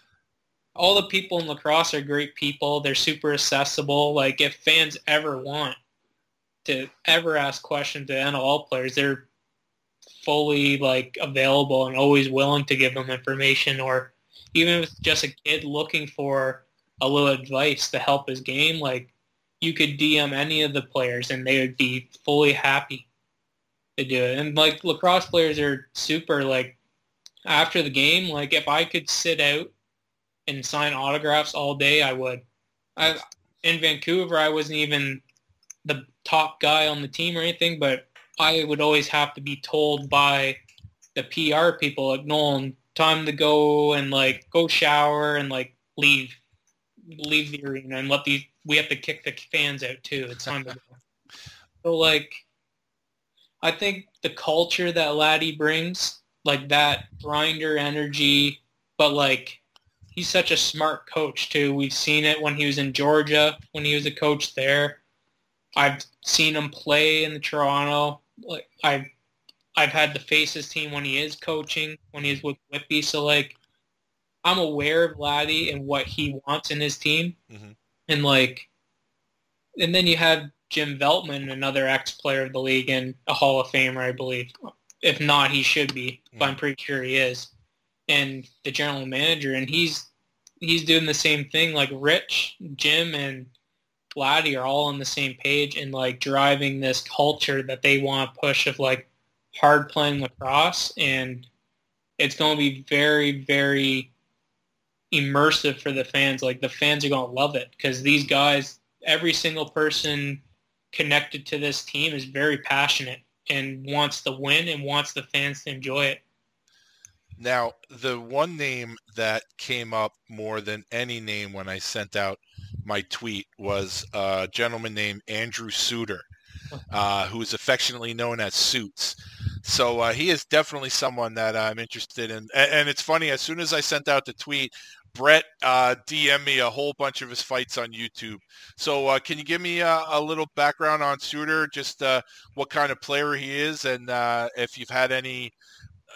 all the people in lacrosse are great people. They're super accessible. Like if fans ever want to ever ask questions to NLL players, they're fully like available and always willing to give them information or even if just a kid looking for a little advice to help his game, like you could DM any of the players and they would be fully happy to do it. And like lacrosse players are super like after the game, like if I could sit out and sign autographs all day, I would. I in Vancouver, I wasn't even the top guy on the team or anything, but I would always have to be told by the PR people, like Nolan, time to go and like go shower and like leave, leave the arena and let these. We have to kick the fans out too. It's time to go. So like, I think the culture that Laddie brings, like that grinder energy, but like he's such a smart coach too. We've seen it when he was in Georgia, when he was a coach there. I've seen him play in the Toronto. Like I've I've had the faces team when he is coaching, when he's with Whitby. So like I'm aware of Laddie and what he wants in his team. Mm-hmm. And like and then you have Jim Veltman, another ex-player of the league and a Hall of Famer, I believe. If not, he should be, mm-hmm. but I'm pretty sure he is. And the general manager, and he's he's doing the same thing. Like Rich, Jim, and Laddie are all on the same page and like driving this culture that they want to push of like hard playing lacrosse, and it's going to be very, very immersive for the fans. Like the fans are going to love it because these guys, every single person connected to this team is very passionate and wants to win and wants the fans to enjoy it. Now, the one name that came up more than any name when I sent out my tweet was a gentleman named Andrew Suitor, uh, who is affectionately known as Suits. So uh, he is definitely someone that I'm interested in. And, and, it's funny, as soon as I sent out the tweet, Brett uh, DM me a whole bunch of his fights on YouTube. So uh, can you give me a, a, little background on Suitor, just uh, what kind of player he is, and uh, if you've had any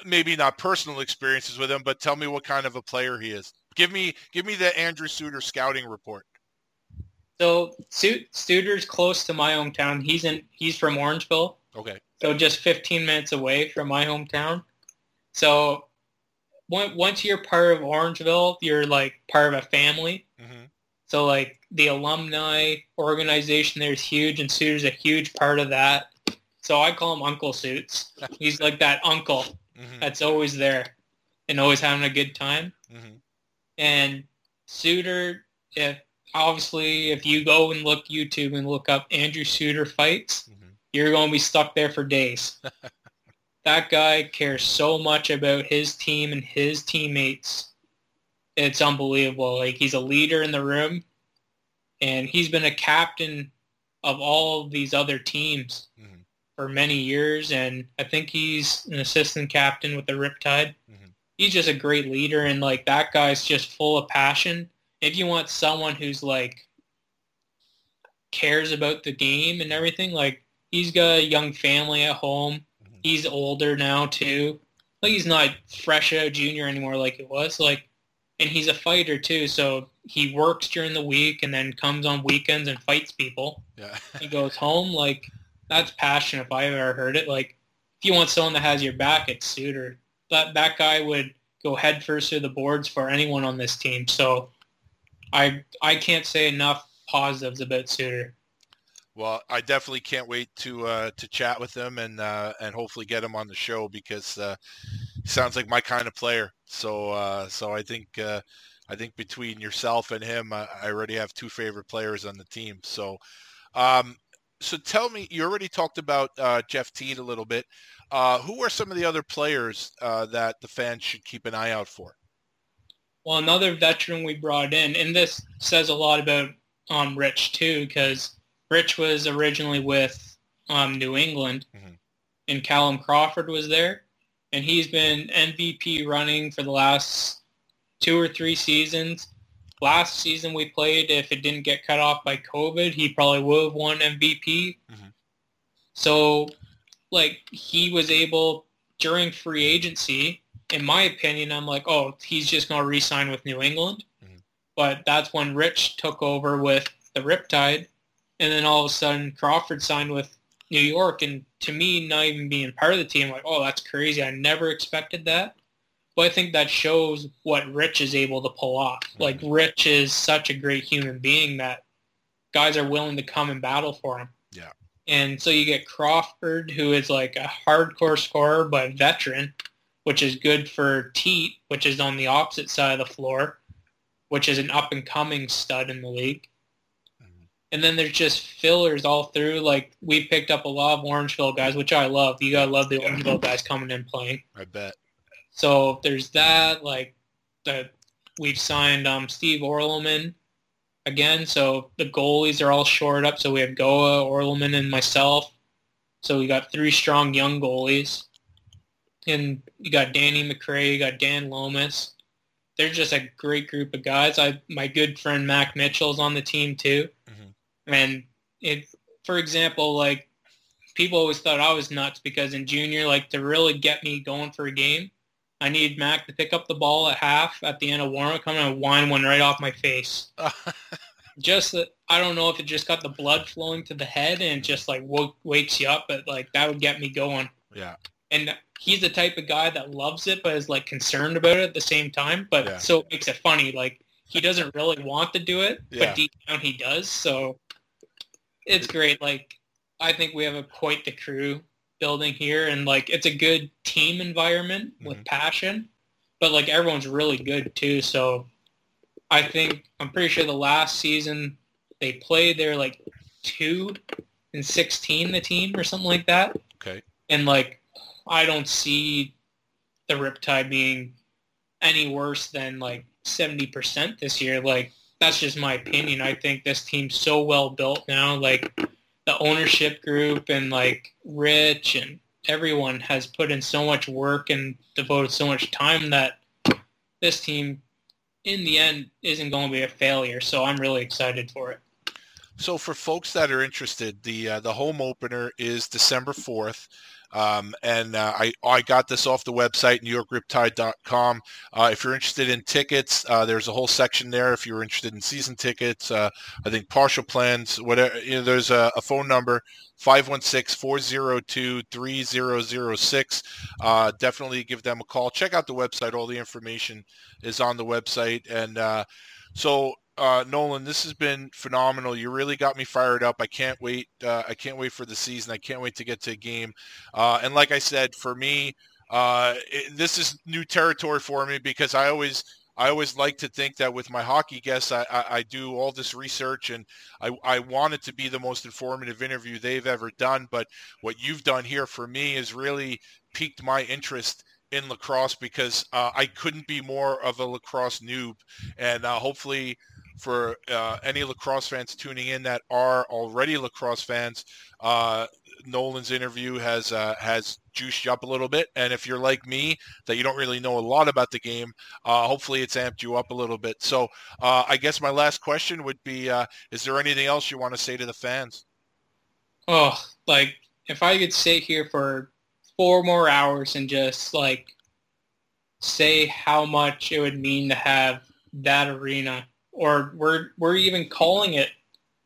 maybe not personal experiences with him, but tell me what kind of a player he is. Give me give me the Andrew Suitor scouting report. So Suitor's close to my hometown. He's in he's from Orangeville. Okay. So just 15 minutes away from my hometown. So once you're part of Orangeville, you're like part of a family. Mm-hmm. So like the alumni organization there is huge, and Suitor's a huge part of that. So I call him Uncle Suits. He's like that uncle mm-hmm. that's always there and always having a good time. Mm-hmm. And Suitor, if obviously if you go and look YouTube and look up Andrew Suitor fights, mm-hmm. you're going to be stuck there for days. that guy cares so much about his team and his teammates. It's unbelievable. Like he's a leader in the room and he's been a captain of all of these other teams mm-hmm. For many years and I think he's an assistant captain with the Riptide. Mm-hmm. He's just a great leader and like that guy's just full of passion. If you want someone who's like cares about the game and everything, like he's got a young family at home he's older now too. Like he's not fresh out junior anymore like it was. Like, and he's a fighter too. So he works during the week and then comes on weekends and fights people. Yeah. he goes home. Like that's passion if I ever heard it. Like if you want someone that has your back, it's Suitor. That that guy would go headfirst through the boards for anyone on this team. So I I can't say enough positives about Suitor. Well, I definitely can't wait to uh, to chat with him and uh, and hopefully get him on the show because uh, sounds like my kind of player. So uh, so I think uh, I think between yourself and him, I, I already have two favorite players on the team. So um, so tell me, you already talked about uh, Jeff Teed a little bit. who are some of the other players that the fans should keep an eye out for? Well, another veteran we brought in, and this says a lot about um, Rich too, because Rich was originally with um, New England, mm-hmm. and Callum Crawford was there, and he's been MVP running for the last two or three seasons. Last season we played, if it didn't get cut off by COVID, he probably would have won MVP. Mm-hmm. So, like, he was able during free agency. In my opinion, I'm like, oh, he's just going to re-sign with New England. Mm-hmm. But that's when Rich took over with the Riptide, and then all of a sudden Crawford signed with New York, and to me, not even being part of the team, like, oh, that's crazy. I never expected that. But I think that shows what Rich is able to pull off. Mm-hmm. Like Rich is such a great human being that guys are willing to come and battle for him. Yeah. And so you get Crawford, who is like a hardcore scorer but veteran, which is good for Teed, which is on the opposite side of the floor, which is an up and coming stud in the league. And then there's just fillers all through. Like we picked up a lot of Orangeville guys, which I love. You gotta love the Orangeville guys coming in playing. I bet. So there's that. Like that we've signed um, Steve Orleman again. So the goalies are all shored up. So we have Goa, Orleman, and myself. So we got three strong young goalies. And you got Danny McCray, you got Dan Lomas. They're just a great group of guys. I my good friend Mac Mitchell's on the team too. And it, for example, like people always thought I was nuts because in junior, like to really get me going for a game, I need Mac to pick up the ball at half at the end of warm-up, come and wind one right off my face. just that I don't know if it just got the blood flowing to the head and just like woke, wakes you up, but like that would get me going. Yeah. And he's the type of guy that loves it, but is like concerned about it at the same time. But yeah. so it makes it funny. Like he doesn't really want to do it, yeah. but deep down he does. So it's great. Like I think we have a quite the crew building here, and like it's a good team environment mm-hmm. with passion, but like everyone's really good too. So I think I'm pretty sure the last season they played they're like two and sixteen the team or something like that. Okay. And like I don't see the Riptide being any worse than like seventy percent this year. Like that's just my opinion. I think this team's so well built now. Like the ownership group and like Rich and everyone has put in so much work and devoted so much time that this team in the end isn't going to be a failure. So I'm really excited for it. So for folks that are interested, the uh, the home opener is December fourth. Um, and uh, I, I got this off the website, NewYorkRiptide.com. Uh, if you're interested in tickets, uh, there's a whole section there. If you're interested in season tickets, uh, I think partial plans, whatever, you know, there's a, a phone number, 516-402-3006. Uh, definitely give them a call. Check out the website. All the information is on the website. And uh, so uh, Nolan, this has been phenomenal. You really got me fired up. I can't wait. Uh, I can't wait for the season. I can't wait to get to a game. Uh, and like I said, for me, uh, it, this is new territory for me because I always, I always like to think that with my hockey guests, I, I, I do all this research and I, I want it to be the most informative interview they've ever done. But what you've done here for me has really piqued my interest in lacrosse because uh, I couldn't be more of a lacrosse noob, and uh, hopefully for uh, any lacrosse fans tuning in that are already lacrosse fans, uh, Nolan's interview has uh, has juiced you up a little bit. And if you're like me, that you don't really know a lot about the game, uh, hopefully it's amped you up a little bit. So uh, I guess my last question would be: uh, Is there anything else you want to say to the fans? Oh, like if I could sit here for four more hours and just like say how much it would mean to have that arena or we're we're even calling it.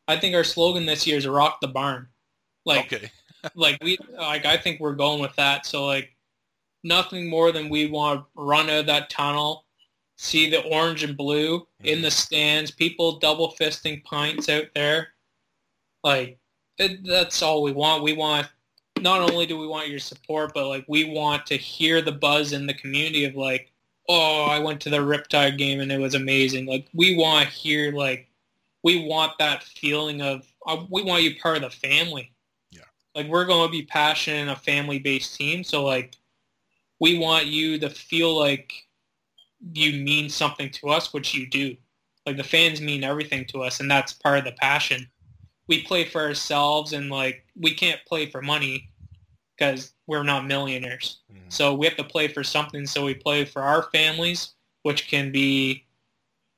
I think our slogan this year is "Rock the Barn." Like, okay. like we like I think we're going with that. So like, nothing more than we want to run out of that tunnel, see the orange and blue mm-hmm. in the stands, people double fisting pints out there. Like, it, that's all we want. We want not only do we want your support, but like we want to hear the buzz in the community of like, oh, I went to the Riptide game and it was amazing. Like we want to hear like we want that feeling of uh, we want you part of the family. Yeah. Like we're going to be passionate in a family-based team, so like we want you to feel like you mean something to us, which you do. Like the fans mean everything to us, and that's part of the passion. We play for ourselves, and like we can't play for money because we're not millionaires. Mm-hmm. So we have to play for something. So we play for our families, which can be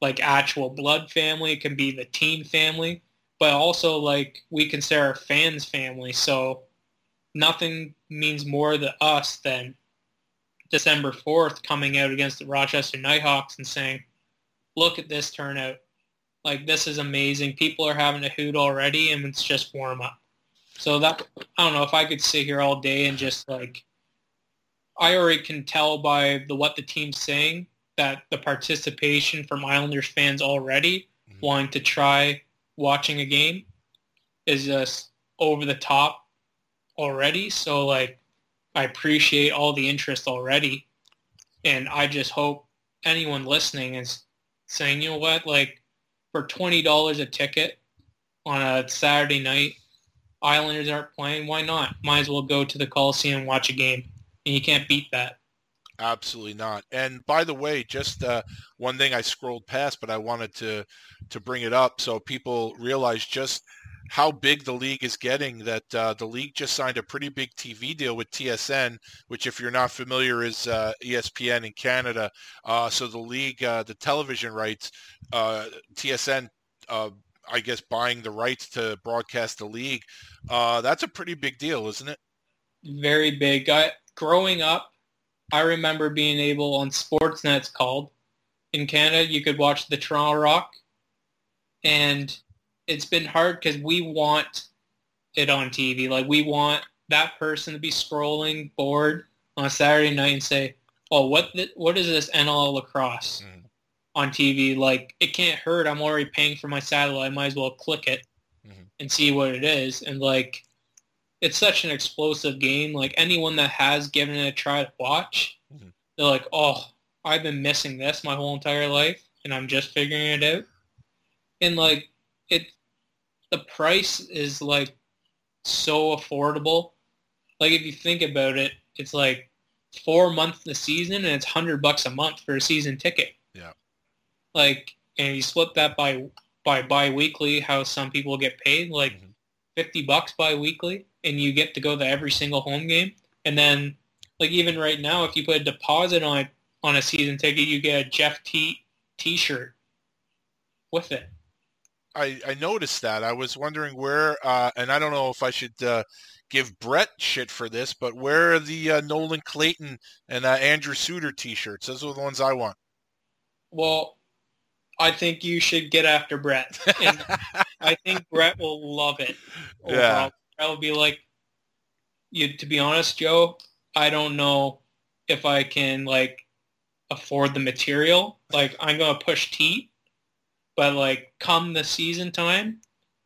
like actual blood family. It can be the team family, but also like we consider our fans family. So nothing means more to us than December 4th coming out against the Rochester Knighthawks and saying, look at this turnout. Like this is amazing. People are having a hoot already and it's just warm up. So that I don't know if I could sit here all day and just like I already can tell by the what the team's saying that the participation from Islanders fans already mm-hmm. wanting to try watching a game is just over the top already. So like I appreciate all the interest already. And I just hope anyone listening is saying, you know what, like for twenty dollars a ticket on a Saturday night Islanders aren't playing, why not? Might as well go to the Coliseum and watch a game. And you can't beat that. Absolutely not. And by the way, just uh, one thing I scrolled past, but I wanted to to bring it up so people realize just how big the league is getting. That uh, the league just signed a pretty big TV deal with TSN, which, if you're not familiar, is uh, ESPN in Canada. Uh, so the league, uh, the television rights, uh, TSN I guess buying the rights to broadcast the league. Uh, that's a pretty big deal, isn't it? Very big. I, growing up, I remember being able on Sportsnet, it's called in Canada, you could watch the Toronto Rock, and it's been hard because we want it on TV. Like we want that person to be scrolling bored on a Saturday night and say, "Oh, what the, what is this NL lacrosse?" Mm on TV. Like it can't hurt. I'm already paying for my satellite. I might as well click it mm-hmm. and see what it is. And like it's such an explosive game. Like anyone that has given it a try to watch, mm-hmm. they're like, oh, I've been missing this my whole entire life, and I'm just figuring it out. And like it, the price is like so affordable. Like if you think about it, it's like four months the season, and it's hundred bucks a month for a season ticket. Yeah like and you split that by by bi-weekly how some people get paid like mm-hmm. 50 bucks bi-weekly and you get to go to every single home game and then like even right now if you put a deposit on on a season ticket you get a jeff t t-shirt with it I, I noticed that. I was wondering where, uh, and I don't know if I should uh, give Brett shit for this, but where are the uh, Nolan Clayton and uh, Andrew Suitor T-shirts? Those are the ones I want. Well, I think you should get after Brett. And I think Brett will love it. Overall. Yeah. Will be like, you. To be honest, Joe, I don't know if I can like afford the material. Like I'm gonna push T, but like come the season time,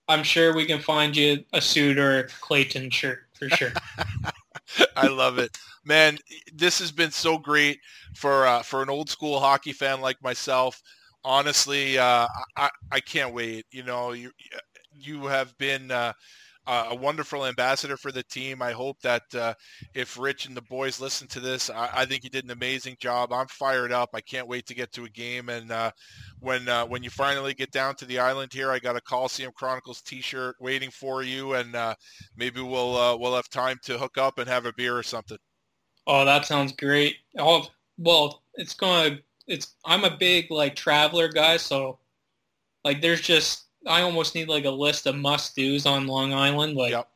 I'm sure we can find you a suit or a Clayton shirt for sure. I love it, man. This has been so great for uh, for an old school hockey fan like myself. Honestly, uh, I I can't wait. You know, you you have been. Uh, a wonderful ambassador for the team. I hope that uh, if Rich and the boys listen to this, I, I, think you did an amazing job. I'm fired up. I can't wait to get to a game. And uh, when uh, when you finally get down to the island here, I got a Coliseum Chronicles T-shirt waiting for you, and uh, maybe we'll we'll have time to hook up and have a beer or something. Oh, that sounds great. Oh, well, it's gonna. It's. I'm a big like traveler guy, so like there's just I almost need like a list of must dos on Long Island. Like Yep.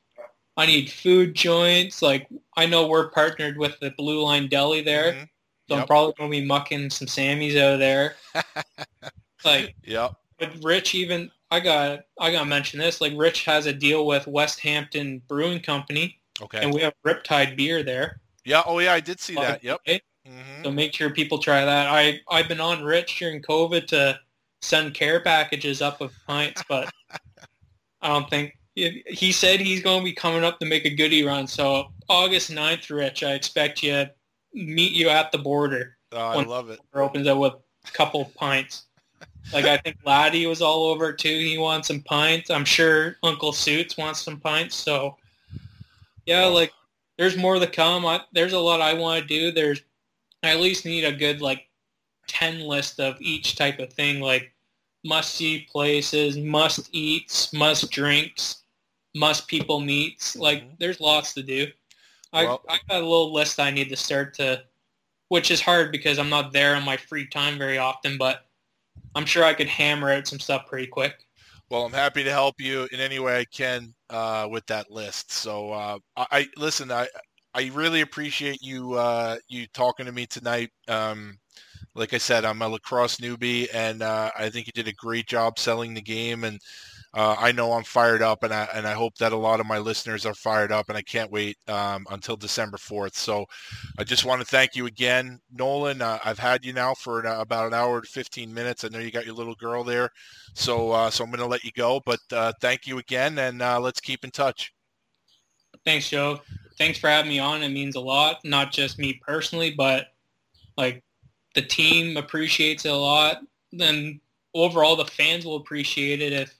I need food joints. Like I know we're partnered with the Blue Line Deli there, Mhm. so I'm probably gonna be mucking some Sammys out of there. like Yep. with Rich, even I got I gotta mention this. Like Rich has a deal with West Hampton Brewing Company, Okay. and we have Riptide beer there. yeah. Oh yeah, I did see that. Yep. Okay? Hmm So make sure people try that. I I've been on Rich during COVID to send care packages up of pints, but I don't think he said he's going to be coming up to make a goodie run. So August 9th, Rich, I expect you meet you at the border. Oh, I love it. Opens up with a couple pints. Like I think Laddie was all over too. He wants some pints. I'm sure Uncle Suits wants some pints. So yeah, like there's more to come. I, there's a lot I want to do. There's I at least need a good like ten list of each type of thing, like must see places, must eats, must drinks, must people meets. Like Mhm. there's lots to do. I Well- I got a little list I need to start to, which is hard because I'm not there on my free time very often, but I'm sure I could hammer out some stuff pretty quick. Well, I'm happy to help you in any way I can uh, with that list. So uh, I, I listen. I I really appreciate you uh, you talking to me tonight. Um, like I said, I'm a lacrosse newbie, and uh, I think you did a great job selling the game. And uh, I know I'm fired up, and I and I hope that a lot of my listeners are fired up. And I can't wait um, until December 4th. So I just want to thank you again, Nolan. Uh, I've had you now for an, about an hour to 15 minutes. I know you got your little girl there. So, uh, so I'm going to let you go, but uh, thank you again, and uh, let's keep in touch. Thanks, Joe. Thanks for having me on. It means a lot, not just me personally, but like the team appreciates it a lot. Then overall, the fans will appreciate it if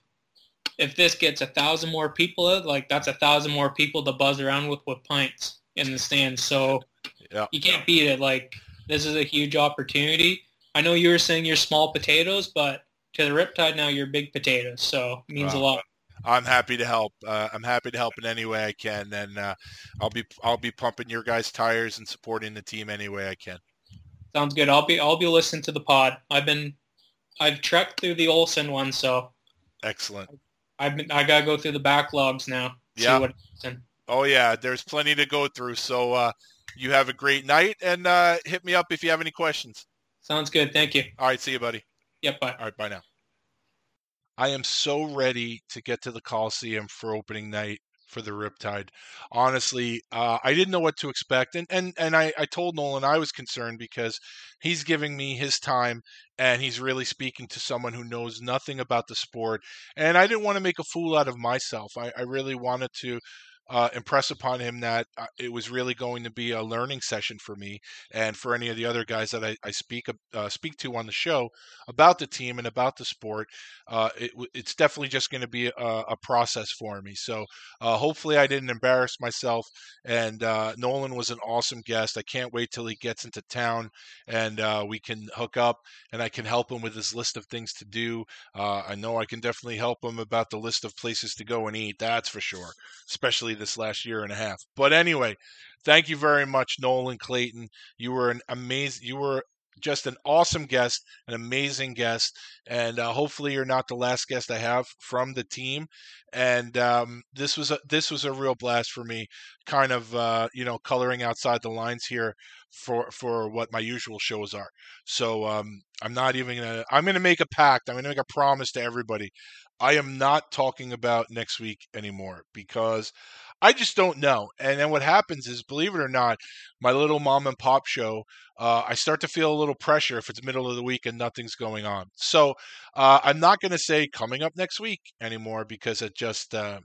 if this gets a thousand more people. Like that's a thousand more people to buzz around with with pints in the stands. So Yeah. you can't beat it. Like this is a huge opportunity. I know you were saying you're small potatoes, but to the Riptide now you're big potatoes. So it means a lot. I'm happy to help. Uh, I'm happy to help in any way I can, and uh, I'll be I'll be pumping your guys' tires and supporting the team any way I can. Sounds good. I'll be I'll be listening to the pod. I've been I've trekked through the Olson one, so Excellent. I've been I gotta go through the backlogs now. see Yeah. Oh yeah, there's plenty to go through. So uh, you have a great night, and uh, hit me up if you have any questions. Sounds good. Thank you. All right, see you, buddy. Yep. Bye. All right, bye now. I am so ready to get to the Coliseum for opening night for the Riptide. Honestly, uh, I didn't know what to expect, and and and I, I told Nolan I was concerned because he's giving me his time, and he's really speaking to someone who knows nothing about the sport, and I didn't want to make a fool out of myself. I, I really wanted to. Uh, impress upon him that uh, it was really going to be a learning session for me and for any of the other guys that I, I speak uh, speak to on the show about the team and about the sport uh, it, it's definitely just going to be a, a, process for me. So uh, hopefully I didn't embarrass myself. And uh, Nolan was an awesome guest. I can't wait till he gets into town and we can hook up and I can help him with his list of things to do. I know I can definitely help him about the list of places to go and eat. That's for sure, especially this last year and a half. But anyway, thank you very much, Nolan Clayton. You were an amazing. You were just an awesome guest, an amazing guest, and uh, hopefully you're not the last guest I have from the team. And um, this was a this was a real blast for me, kind of uh, you know coloring outside the lines here for for what my usual shows are. So um, I'm not even gonna. I'm gonna make a pact. I'm gonna make a promise to everybody. I am not talking about next week anymore because I just don't know. And then what happens is, believe it or not, my little mom and pop show, uh, I start to feel a little pressure if it's middle of the week and nothing's going on. So uh, I'm not going to say coming up next week anymore because it just, uh,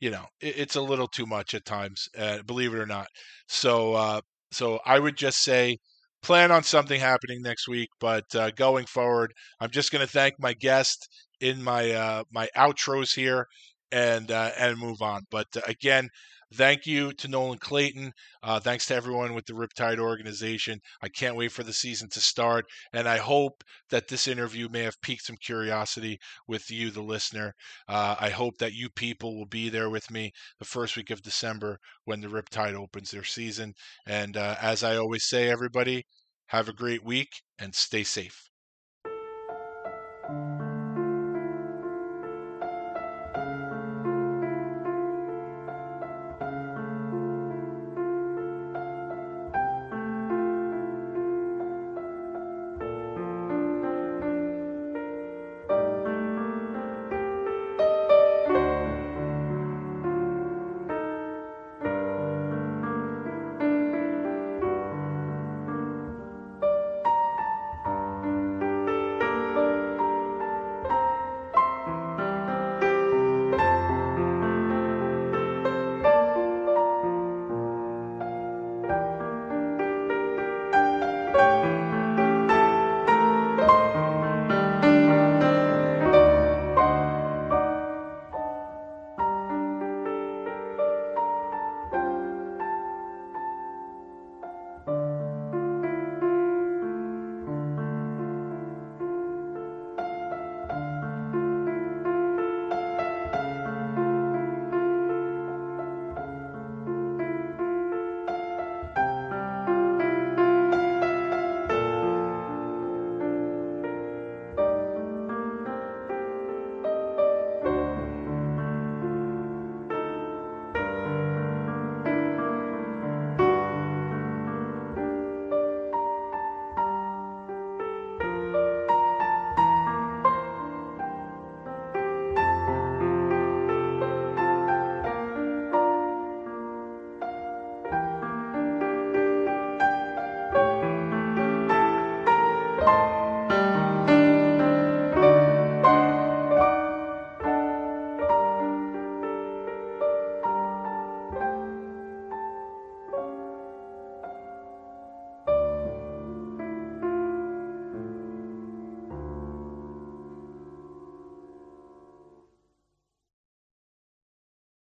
you know, it, it's a little too much at times, uh, believe it or not. So, uh, so I would just say plan on something happening next week. But uh, going forward, I'm just going to thank my guest in my my outros here and uh, and move on. But uh, again, thank you to Nolan Clayton. Uh, thanks to everyone with the Riptide organization. I can't wait for the season to start, and I hope that this interview may have piqued some curiosity with you, the listener. Uh, I hope that you people will be there with me the first week of December when the Riptide opens their season. And uh, as I always say, everybody, have a great week and stay safe.